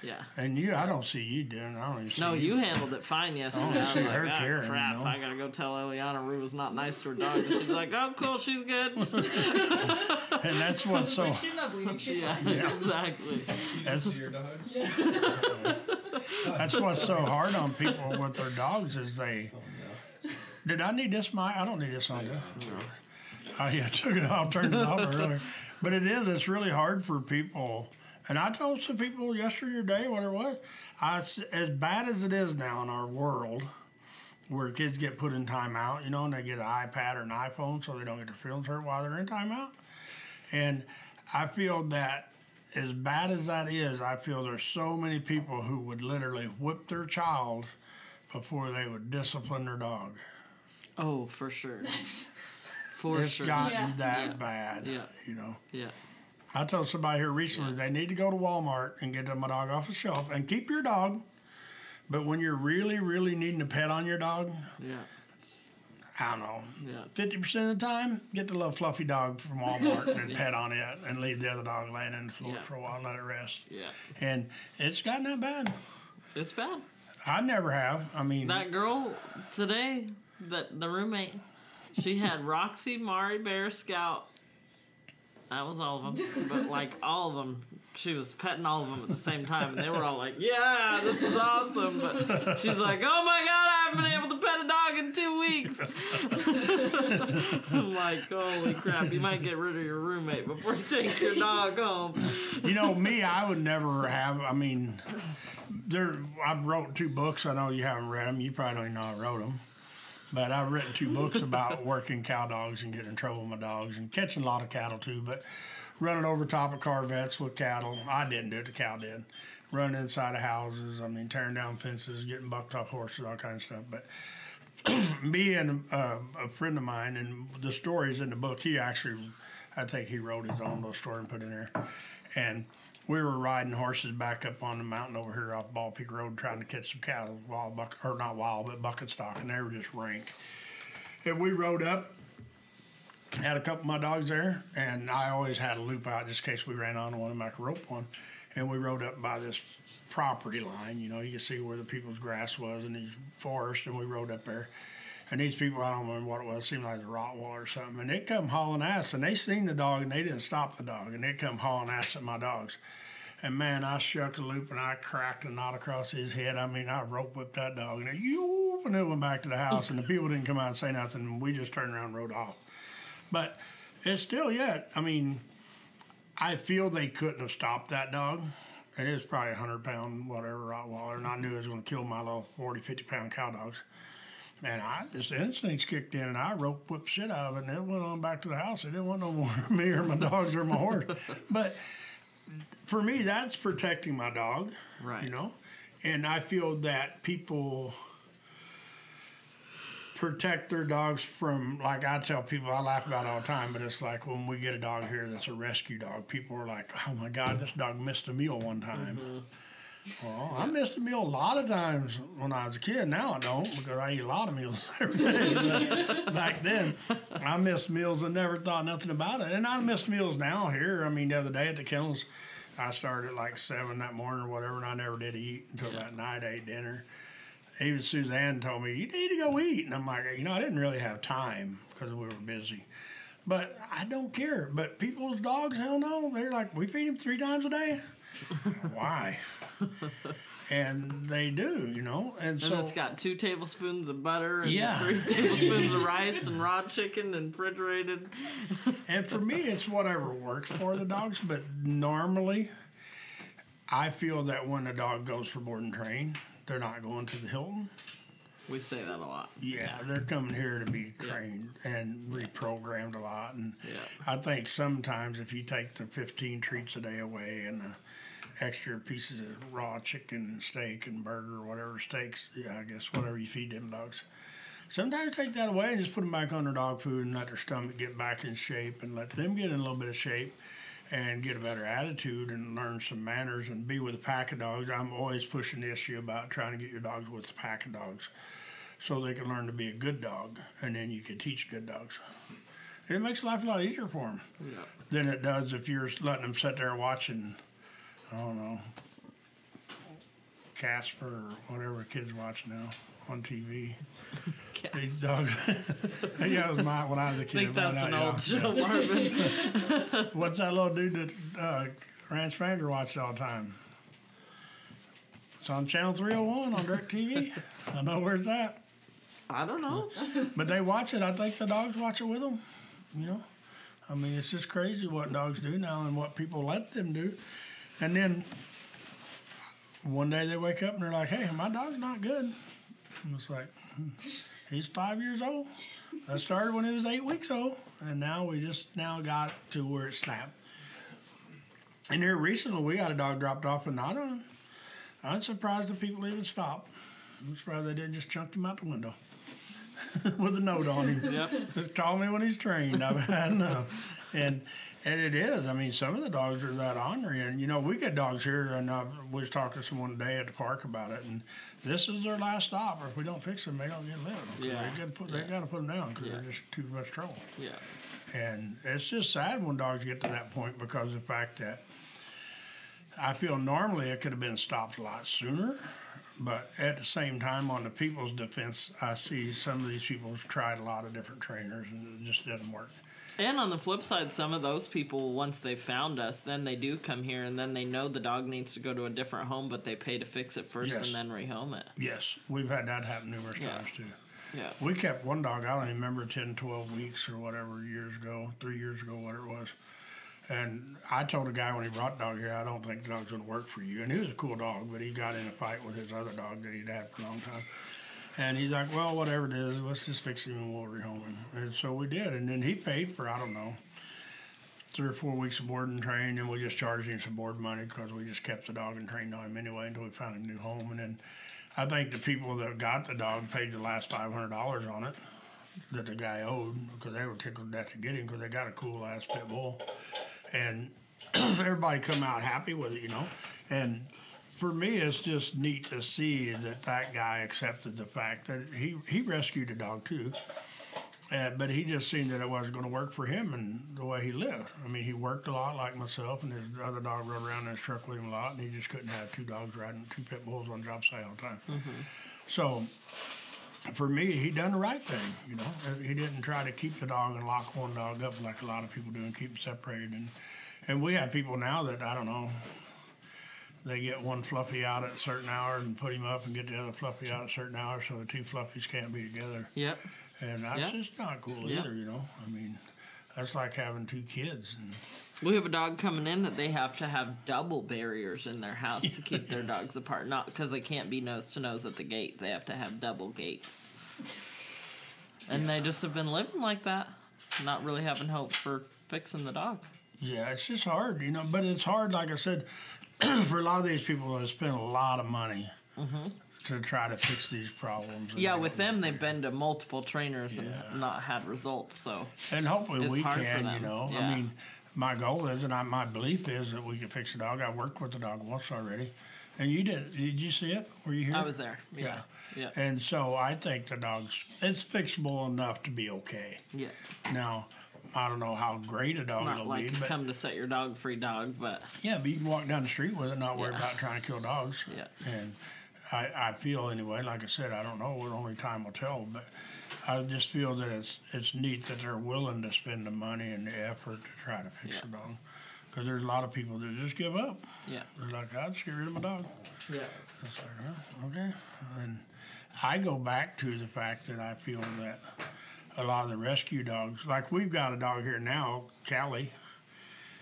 yeah. and you, I don't see you doing. I don't even see No, you handled it fine yesterday. I see was like, her ah, caring, crap, you know? I gotta go tell Eliana Rue was not nice to her dog. And she's like, oh, cool, she's good. and that's what's so. Like, she's not bleeding. She's yeah, fine. exactly. That's, your dog? that's what's so hard on people with their dogs is they. Did I need this mic? I don't need this on this. I yeah, took it off, turned it off earlier. But it is, it's really hard for people. And I told some people yesterday, whatever it was, I, s- as bad as it is now in our world, where kids get put in timeout, you know, and they get an iPad or an iPhone so they don't get their feelings hurt while they're in timeout. And I feel that as bad as that is, I feel there's so many people who would literally whip their child before they would discipline their dog. Oh, for sure. For it's sure. gotten Yeah. that Yeah. bad, Yeah. you know. Yeah. I told somebody here recently they need to go to Walmart and get them a dog off the shelf and keep your dog. But when you're really, really needing a pet on your dog, Yeah. I don't know, Yeah. fifty percent of the time, get the little fluffy dog from Walmart and pet on it, and leave the other dog laying in the floor Yeah. for a while and let it rest. Yeah. And it's gotten that bad. It's bad. I never have. I mean, That girl today, that the roommate, she had Roxy, Mari Bear, Scout. That was all of them. But like all of them, she was petting all of them at the same time, and they were all like, "Yeah, this is awesome." But she's like, "Oh my god, I haven't been able to pet a dog in two weeks." I'm like, "Holy crap! You might get rid of your roommate before you take your dog home." you know, me, I would never have. I mean, there. I've wrote two books. I know you haven't read them. You probably don't even know I wrote them. But I've written two books about working cow dogs and getting in trouble with my dogs and catching a lot of cattle too. But running over top of Corvettes with cattle, I didn't do it. The cow did. Running inside of houses. I mean, tearing down fences, getting bucked off horses, all kinds of stuff. But me and uh, a friend of mine, and the stories in the book, he actually, I think he wrote his own little story and put in there. And we were riding horses back up on the mountain over here off Ball Peak Road trying to catch some cattle, wild buck or not wild, but bucket stock, and they were just rank. And we rode up, had a couple of my dogs there, and I always had a loop out just in case we ran on one and I could rope one. And we rode up by this property line, you know, you can see where the people's grass was and these forests, and we rode up there. And these people, I don't remember what it was, it seemed like a Rottweiler or something. And they come hauling ass, and they seen the dog, and they didn't stop the dog, and they come hauling ass at my dogs. And man, I shook a loop and I cracked a knot across his head. I mean, I rope whipped that dog, and you and it went back to the house, and the people didn't come out and say nothing. And we just turned around and rode off. But it's still yet. I mean, I feel they couldn't have stopped that dog. It is probably a hundred pound whatever Rottweiler, and I knew it was going to kill my little 40, 50 pound cow dogs. And I just instincts kicked in, and I rope whipped shit out of it, and it went on back to the house. It didn't want no more me or my dogs or my horse. But for me, that's protecting my dog, Right. You know, and I feel that people protect their dogs from like I tell people I laugh about it all the time, but it's like when we get a dog here that's a rescue dog, people are like, "Oh my God, this dog missed a meal one time." Mm-hmm. Well, I missed a meal a lot of times when I was a kid. Now I don't because I eat a lot of meals every day. Back then, I missed meals and never thought nothing about it. And I miss meals now here. I mean, the other day at the kennels, I started at like seven that morning or whatever, and I never did eat until that night. I ate dinner. Even Suzanne told me, You need to go eat. And I'm like, You know, I didn't really have time because we were busy. But I don't care. But people's dogs, hell no. They're like, We feed them three times a day. Why? and they do, you know. And, And so it's got two tablespoons of butter and Yeah. three tablespoons of rice and raw chicken and refrigerated. And for me, it's whatever works for the dogs. But normally, I feel that when a dog goes for board and train, they're not going to the Hilton. We say that a lot. Yeah, they're coming here to be trained and reprogrammed a lot. And Yeah. I think sometimes if you take the 15 treats a day away and the extra pieces of raw chicken and steak and burger, whatever steaks, yeah, I guess whatever you feed them dogs. Sometimes take that away and just put them back on their dog food and let their stomach get back in shape and let them get in a little bit of shape and get a better attitude and learn some manners and be with a pack of dogs. I'm always pushing the issue about trying to get your dogs with a pack of dogs so they can learn to be a good dog and then you can teach good dogs. And it makes life a lot easier for them Yeah. than it does if you're letting them sit there watching, I don't know, Casper or whatever kids watch now on TV. These dogs. yeah, it was my when I was a kid. I think that's an old yeah, show, Marvin. What's that little dude that uh, Ranch Fanger watched all the time? It's on Channel 301 on DirecTV. I know where's that. I don't know. But they watch it. I think the dogs watch it with them. You know, I mean, it's just crazy what dogs do now and what people let them do. And then one day they wake up and they're like, "Hey, my dog's not good." And it's like, hmm, he's five years old. That started when he was eight weeks old, and now we just now got to where it snapped. And here recently, we got a dog dropped off in Nottingham. I'm surprised if people even stopped. I'm surprised they didn't just chunk him out the window with a note on him. Yep. Just call me when he's trained. I've had enough. And and it is. I mean, some of the dogs are that ornery, and you know, we get dogs here, and I was talking to someone today at the park about it, and this is their last stop. Or if we don't fix them, they don't get living. Yeah. they got to put they got to put them down because Yeah. they're just too much trouble. Yeah. And it's just sad when dogs get to that point because of the fact that I feel normally it could have been stopped a lot sooner. But at the same time, on the people's defense, I see some of these people have tried a lot of different trainers and it just doesn't work. And on the flip side, some of those people, once they found us, then they do come here and then they know the dog needs to go to a different home, but they pay to fix it first Yes. and then rehome it. Yes, we've had that happen numerous Yeah. times too. Yeah. We kept one dog, I don't even remember 10, 12 weeks or whatever years ago, three years ago, whatever it was. And I told a guy when he brought the dog here, I don't think the dog's going to work for you. And he was a cool dog, but he got in a fight with his other dog that he'd had for a long time. And he's like, well, whatever it is, let's just fix him and we'll rehome him. And so we did. And then he paid for, I don't know, three or four weeks of board and train. And we just charged him some board money because we just kept the dog and trained on him anyway until we found a new home. And then I think the people that got the dog paid the last $500 on it that the guy owed because they were tickled death to get him because they got a cool ass pit bull. And everybody come out happy with it, you know. And for me, it's just neat to see that that guy accepted the fact that he he rescued a dog too. Uh, but he just seen that it wasn't going to work for him and the way he lived. I mean, he worked a lot like myself, and his other dog rode around in his truck with him a lot, and he just couldn't have two dogs riding, two pit bulls on job site all the time. So for me, he done the right thing. You know, Uh, he didn't try to keep the dog and lock one dog up like a lot of people do and keep them separated. And and we have people now that I don't know. They get one fluffy out at a certain hour and put him up, and get the other fluffy out at a certain hour so the two fluffies can't be together. Yep. And that's Yeah. just not cool Yeah. either. You know, I mean, that's like having two kids. And We have a dog coming in that they have to have double barriers in their house to keep their dogs apart. Not because they can't be nose to nose at the gate. They have to have double gates. And they just have been living like that, not really having hope for fixing the dog. Yeah, it's just hard, you know. But it's hard, like I said, for a lot of these people that spend a lot of money to try to fix these problems. Mm-hmm. Yeah, with them, they've been to multiple trainers and not had results. So and hopefully we can, you know. Yeah. I mean, my goal is, and I, my belief is that we can fix the dog. I worked with the dog once already, and you did. Did you see it? Were you here? I was there. Yeah. Yeah. And so I think the dog's it's fixable enough to be okay. Yeah. Now, I don't know how great a dog Not will like be, but come to set your dog free dog, but Yeah, but you can walk down the street with it, not worry Yeah. about trying to kill dogs. Yeah. And I, I feel anyway, like I said, I don't know, only time will tell, but I just feel that it's it's neat that they're willing to spend the money and the effort to try to fix Yeah. the dog. Because there's a lot of people that just give up. yeah. They're like, I'll just get rid of my dog. Yeah. It's like, huh, okay. And I go back to the fact that I feel that a lot of the rescue dogs, like we've got a dog here now, Callie.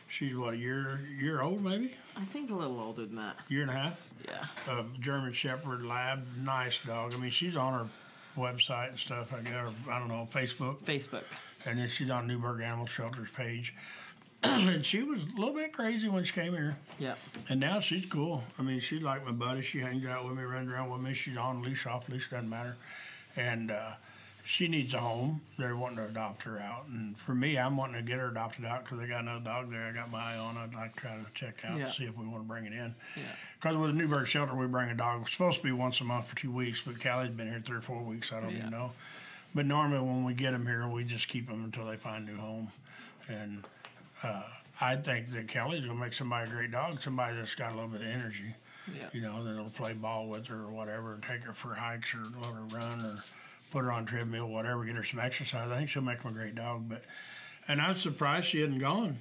She's what a year year old maybe, I think a little older than that. year and a half. Yeah. A German Shepherd Lab, nice dog. I mean, she's on her website and stuff. I guess, or I don't know, Facebook, Facebook. and then she's on Newberg Animal Shelter's page. and she was a little bit crazy when she came here. Yeah. And now she's cool. I mean, she's like my buddy. She hangs out with me, runs around with me. She's on leash, off leash, doesn't matter. And uh, she needs a home. They're wanting to adopt her out. And for me, I'm wanting to get her adopted out because I got another dog there. I got my eye on. I'd like to try to check out Yeah. and see if we want to bring it in. Because Yeah. With the Newberg shelter, we bring a dog. It's supposed to be once a month for two weeks, but Callie's been here three or four weeks. I don't Yeah. even know. But normally, when we get them here, we just keep them until they find a new home. And uh, I think that Kelly's gonna make somebody a great dog. Somebody that's got a little bit of energy. Yeah. You know, that'll play ball with her or whatever, take her for hikes or let her run or put her on treadmill, whatever, get her some exercise. I think she'll make him a great dog. But and I'm surprised she hadn't gone.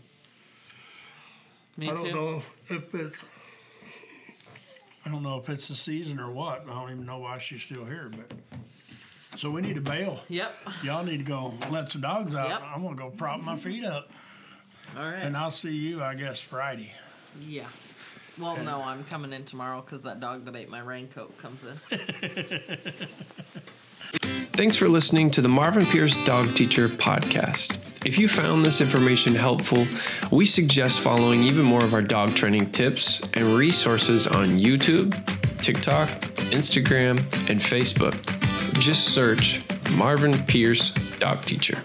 Me I don't too. know if it's I don't know if it's the season or what. I don't even know why she's still here, but so we need to bail. Yep. Y'all need to go let some dogs out. Yep. I'm gonna go prop my feet up. All right. And I'll see you, I guess, Friday. yeah. Well, no, I'm coming in tomorrow because that dog that ate my raincoat comes in. Thanks for listening to the Marvin Pierce Dog Teacher podcast. If you found this information helpful, we suggest following even more of our dog training tips and resources on YouTube, TikTok, Instagram, and Facebook. Just search Marvin Pierce Dog Teacher.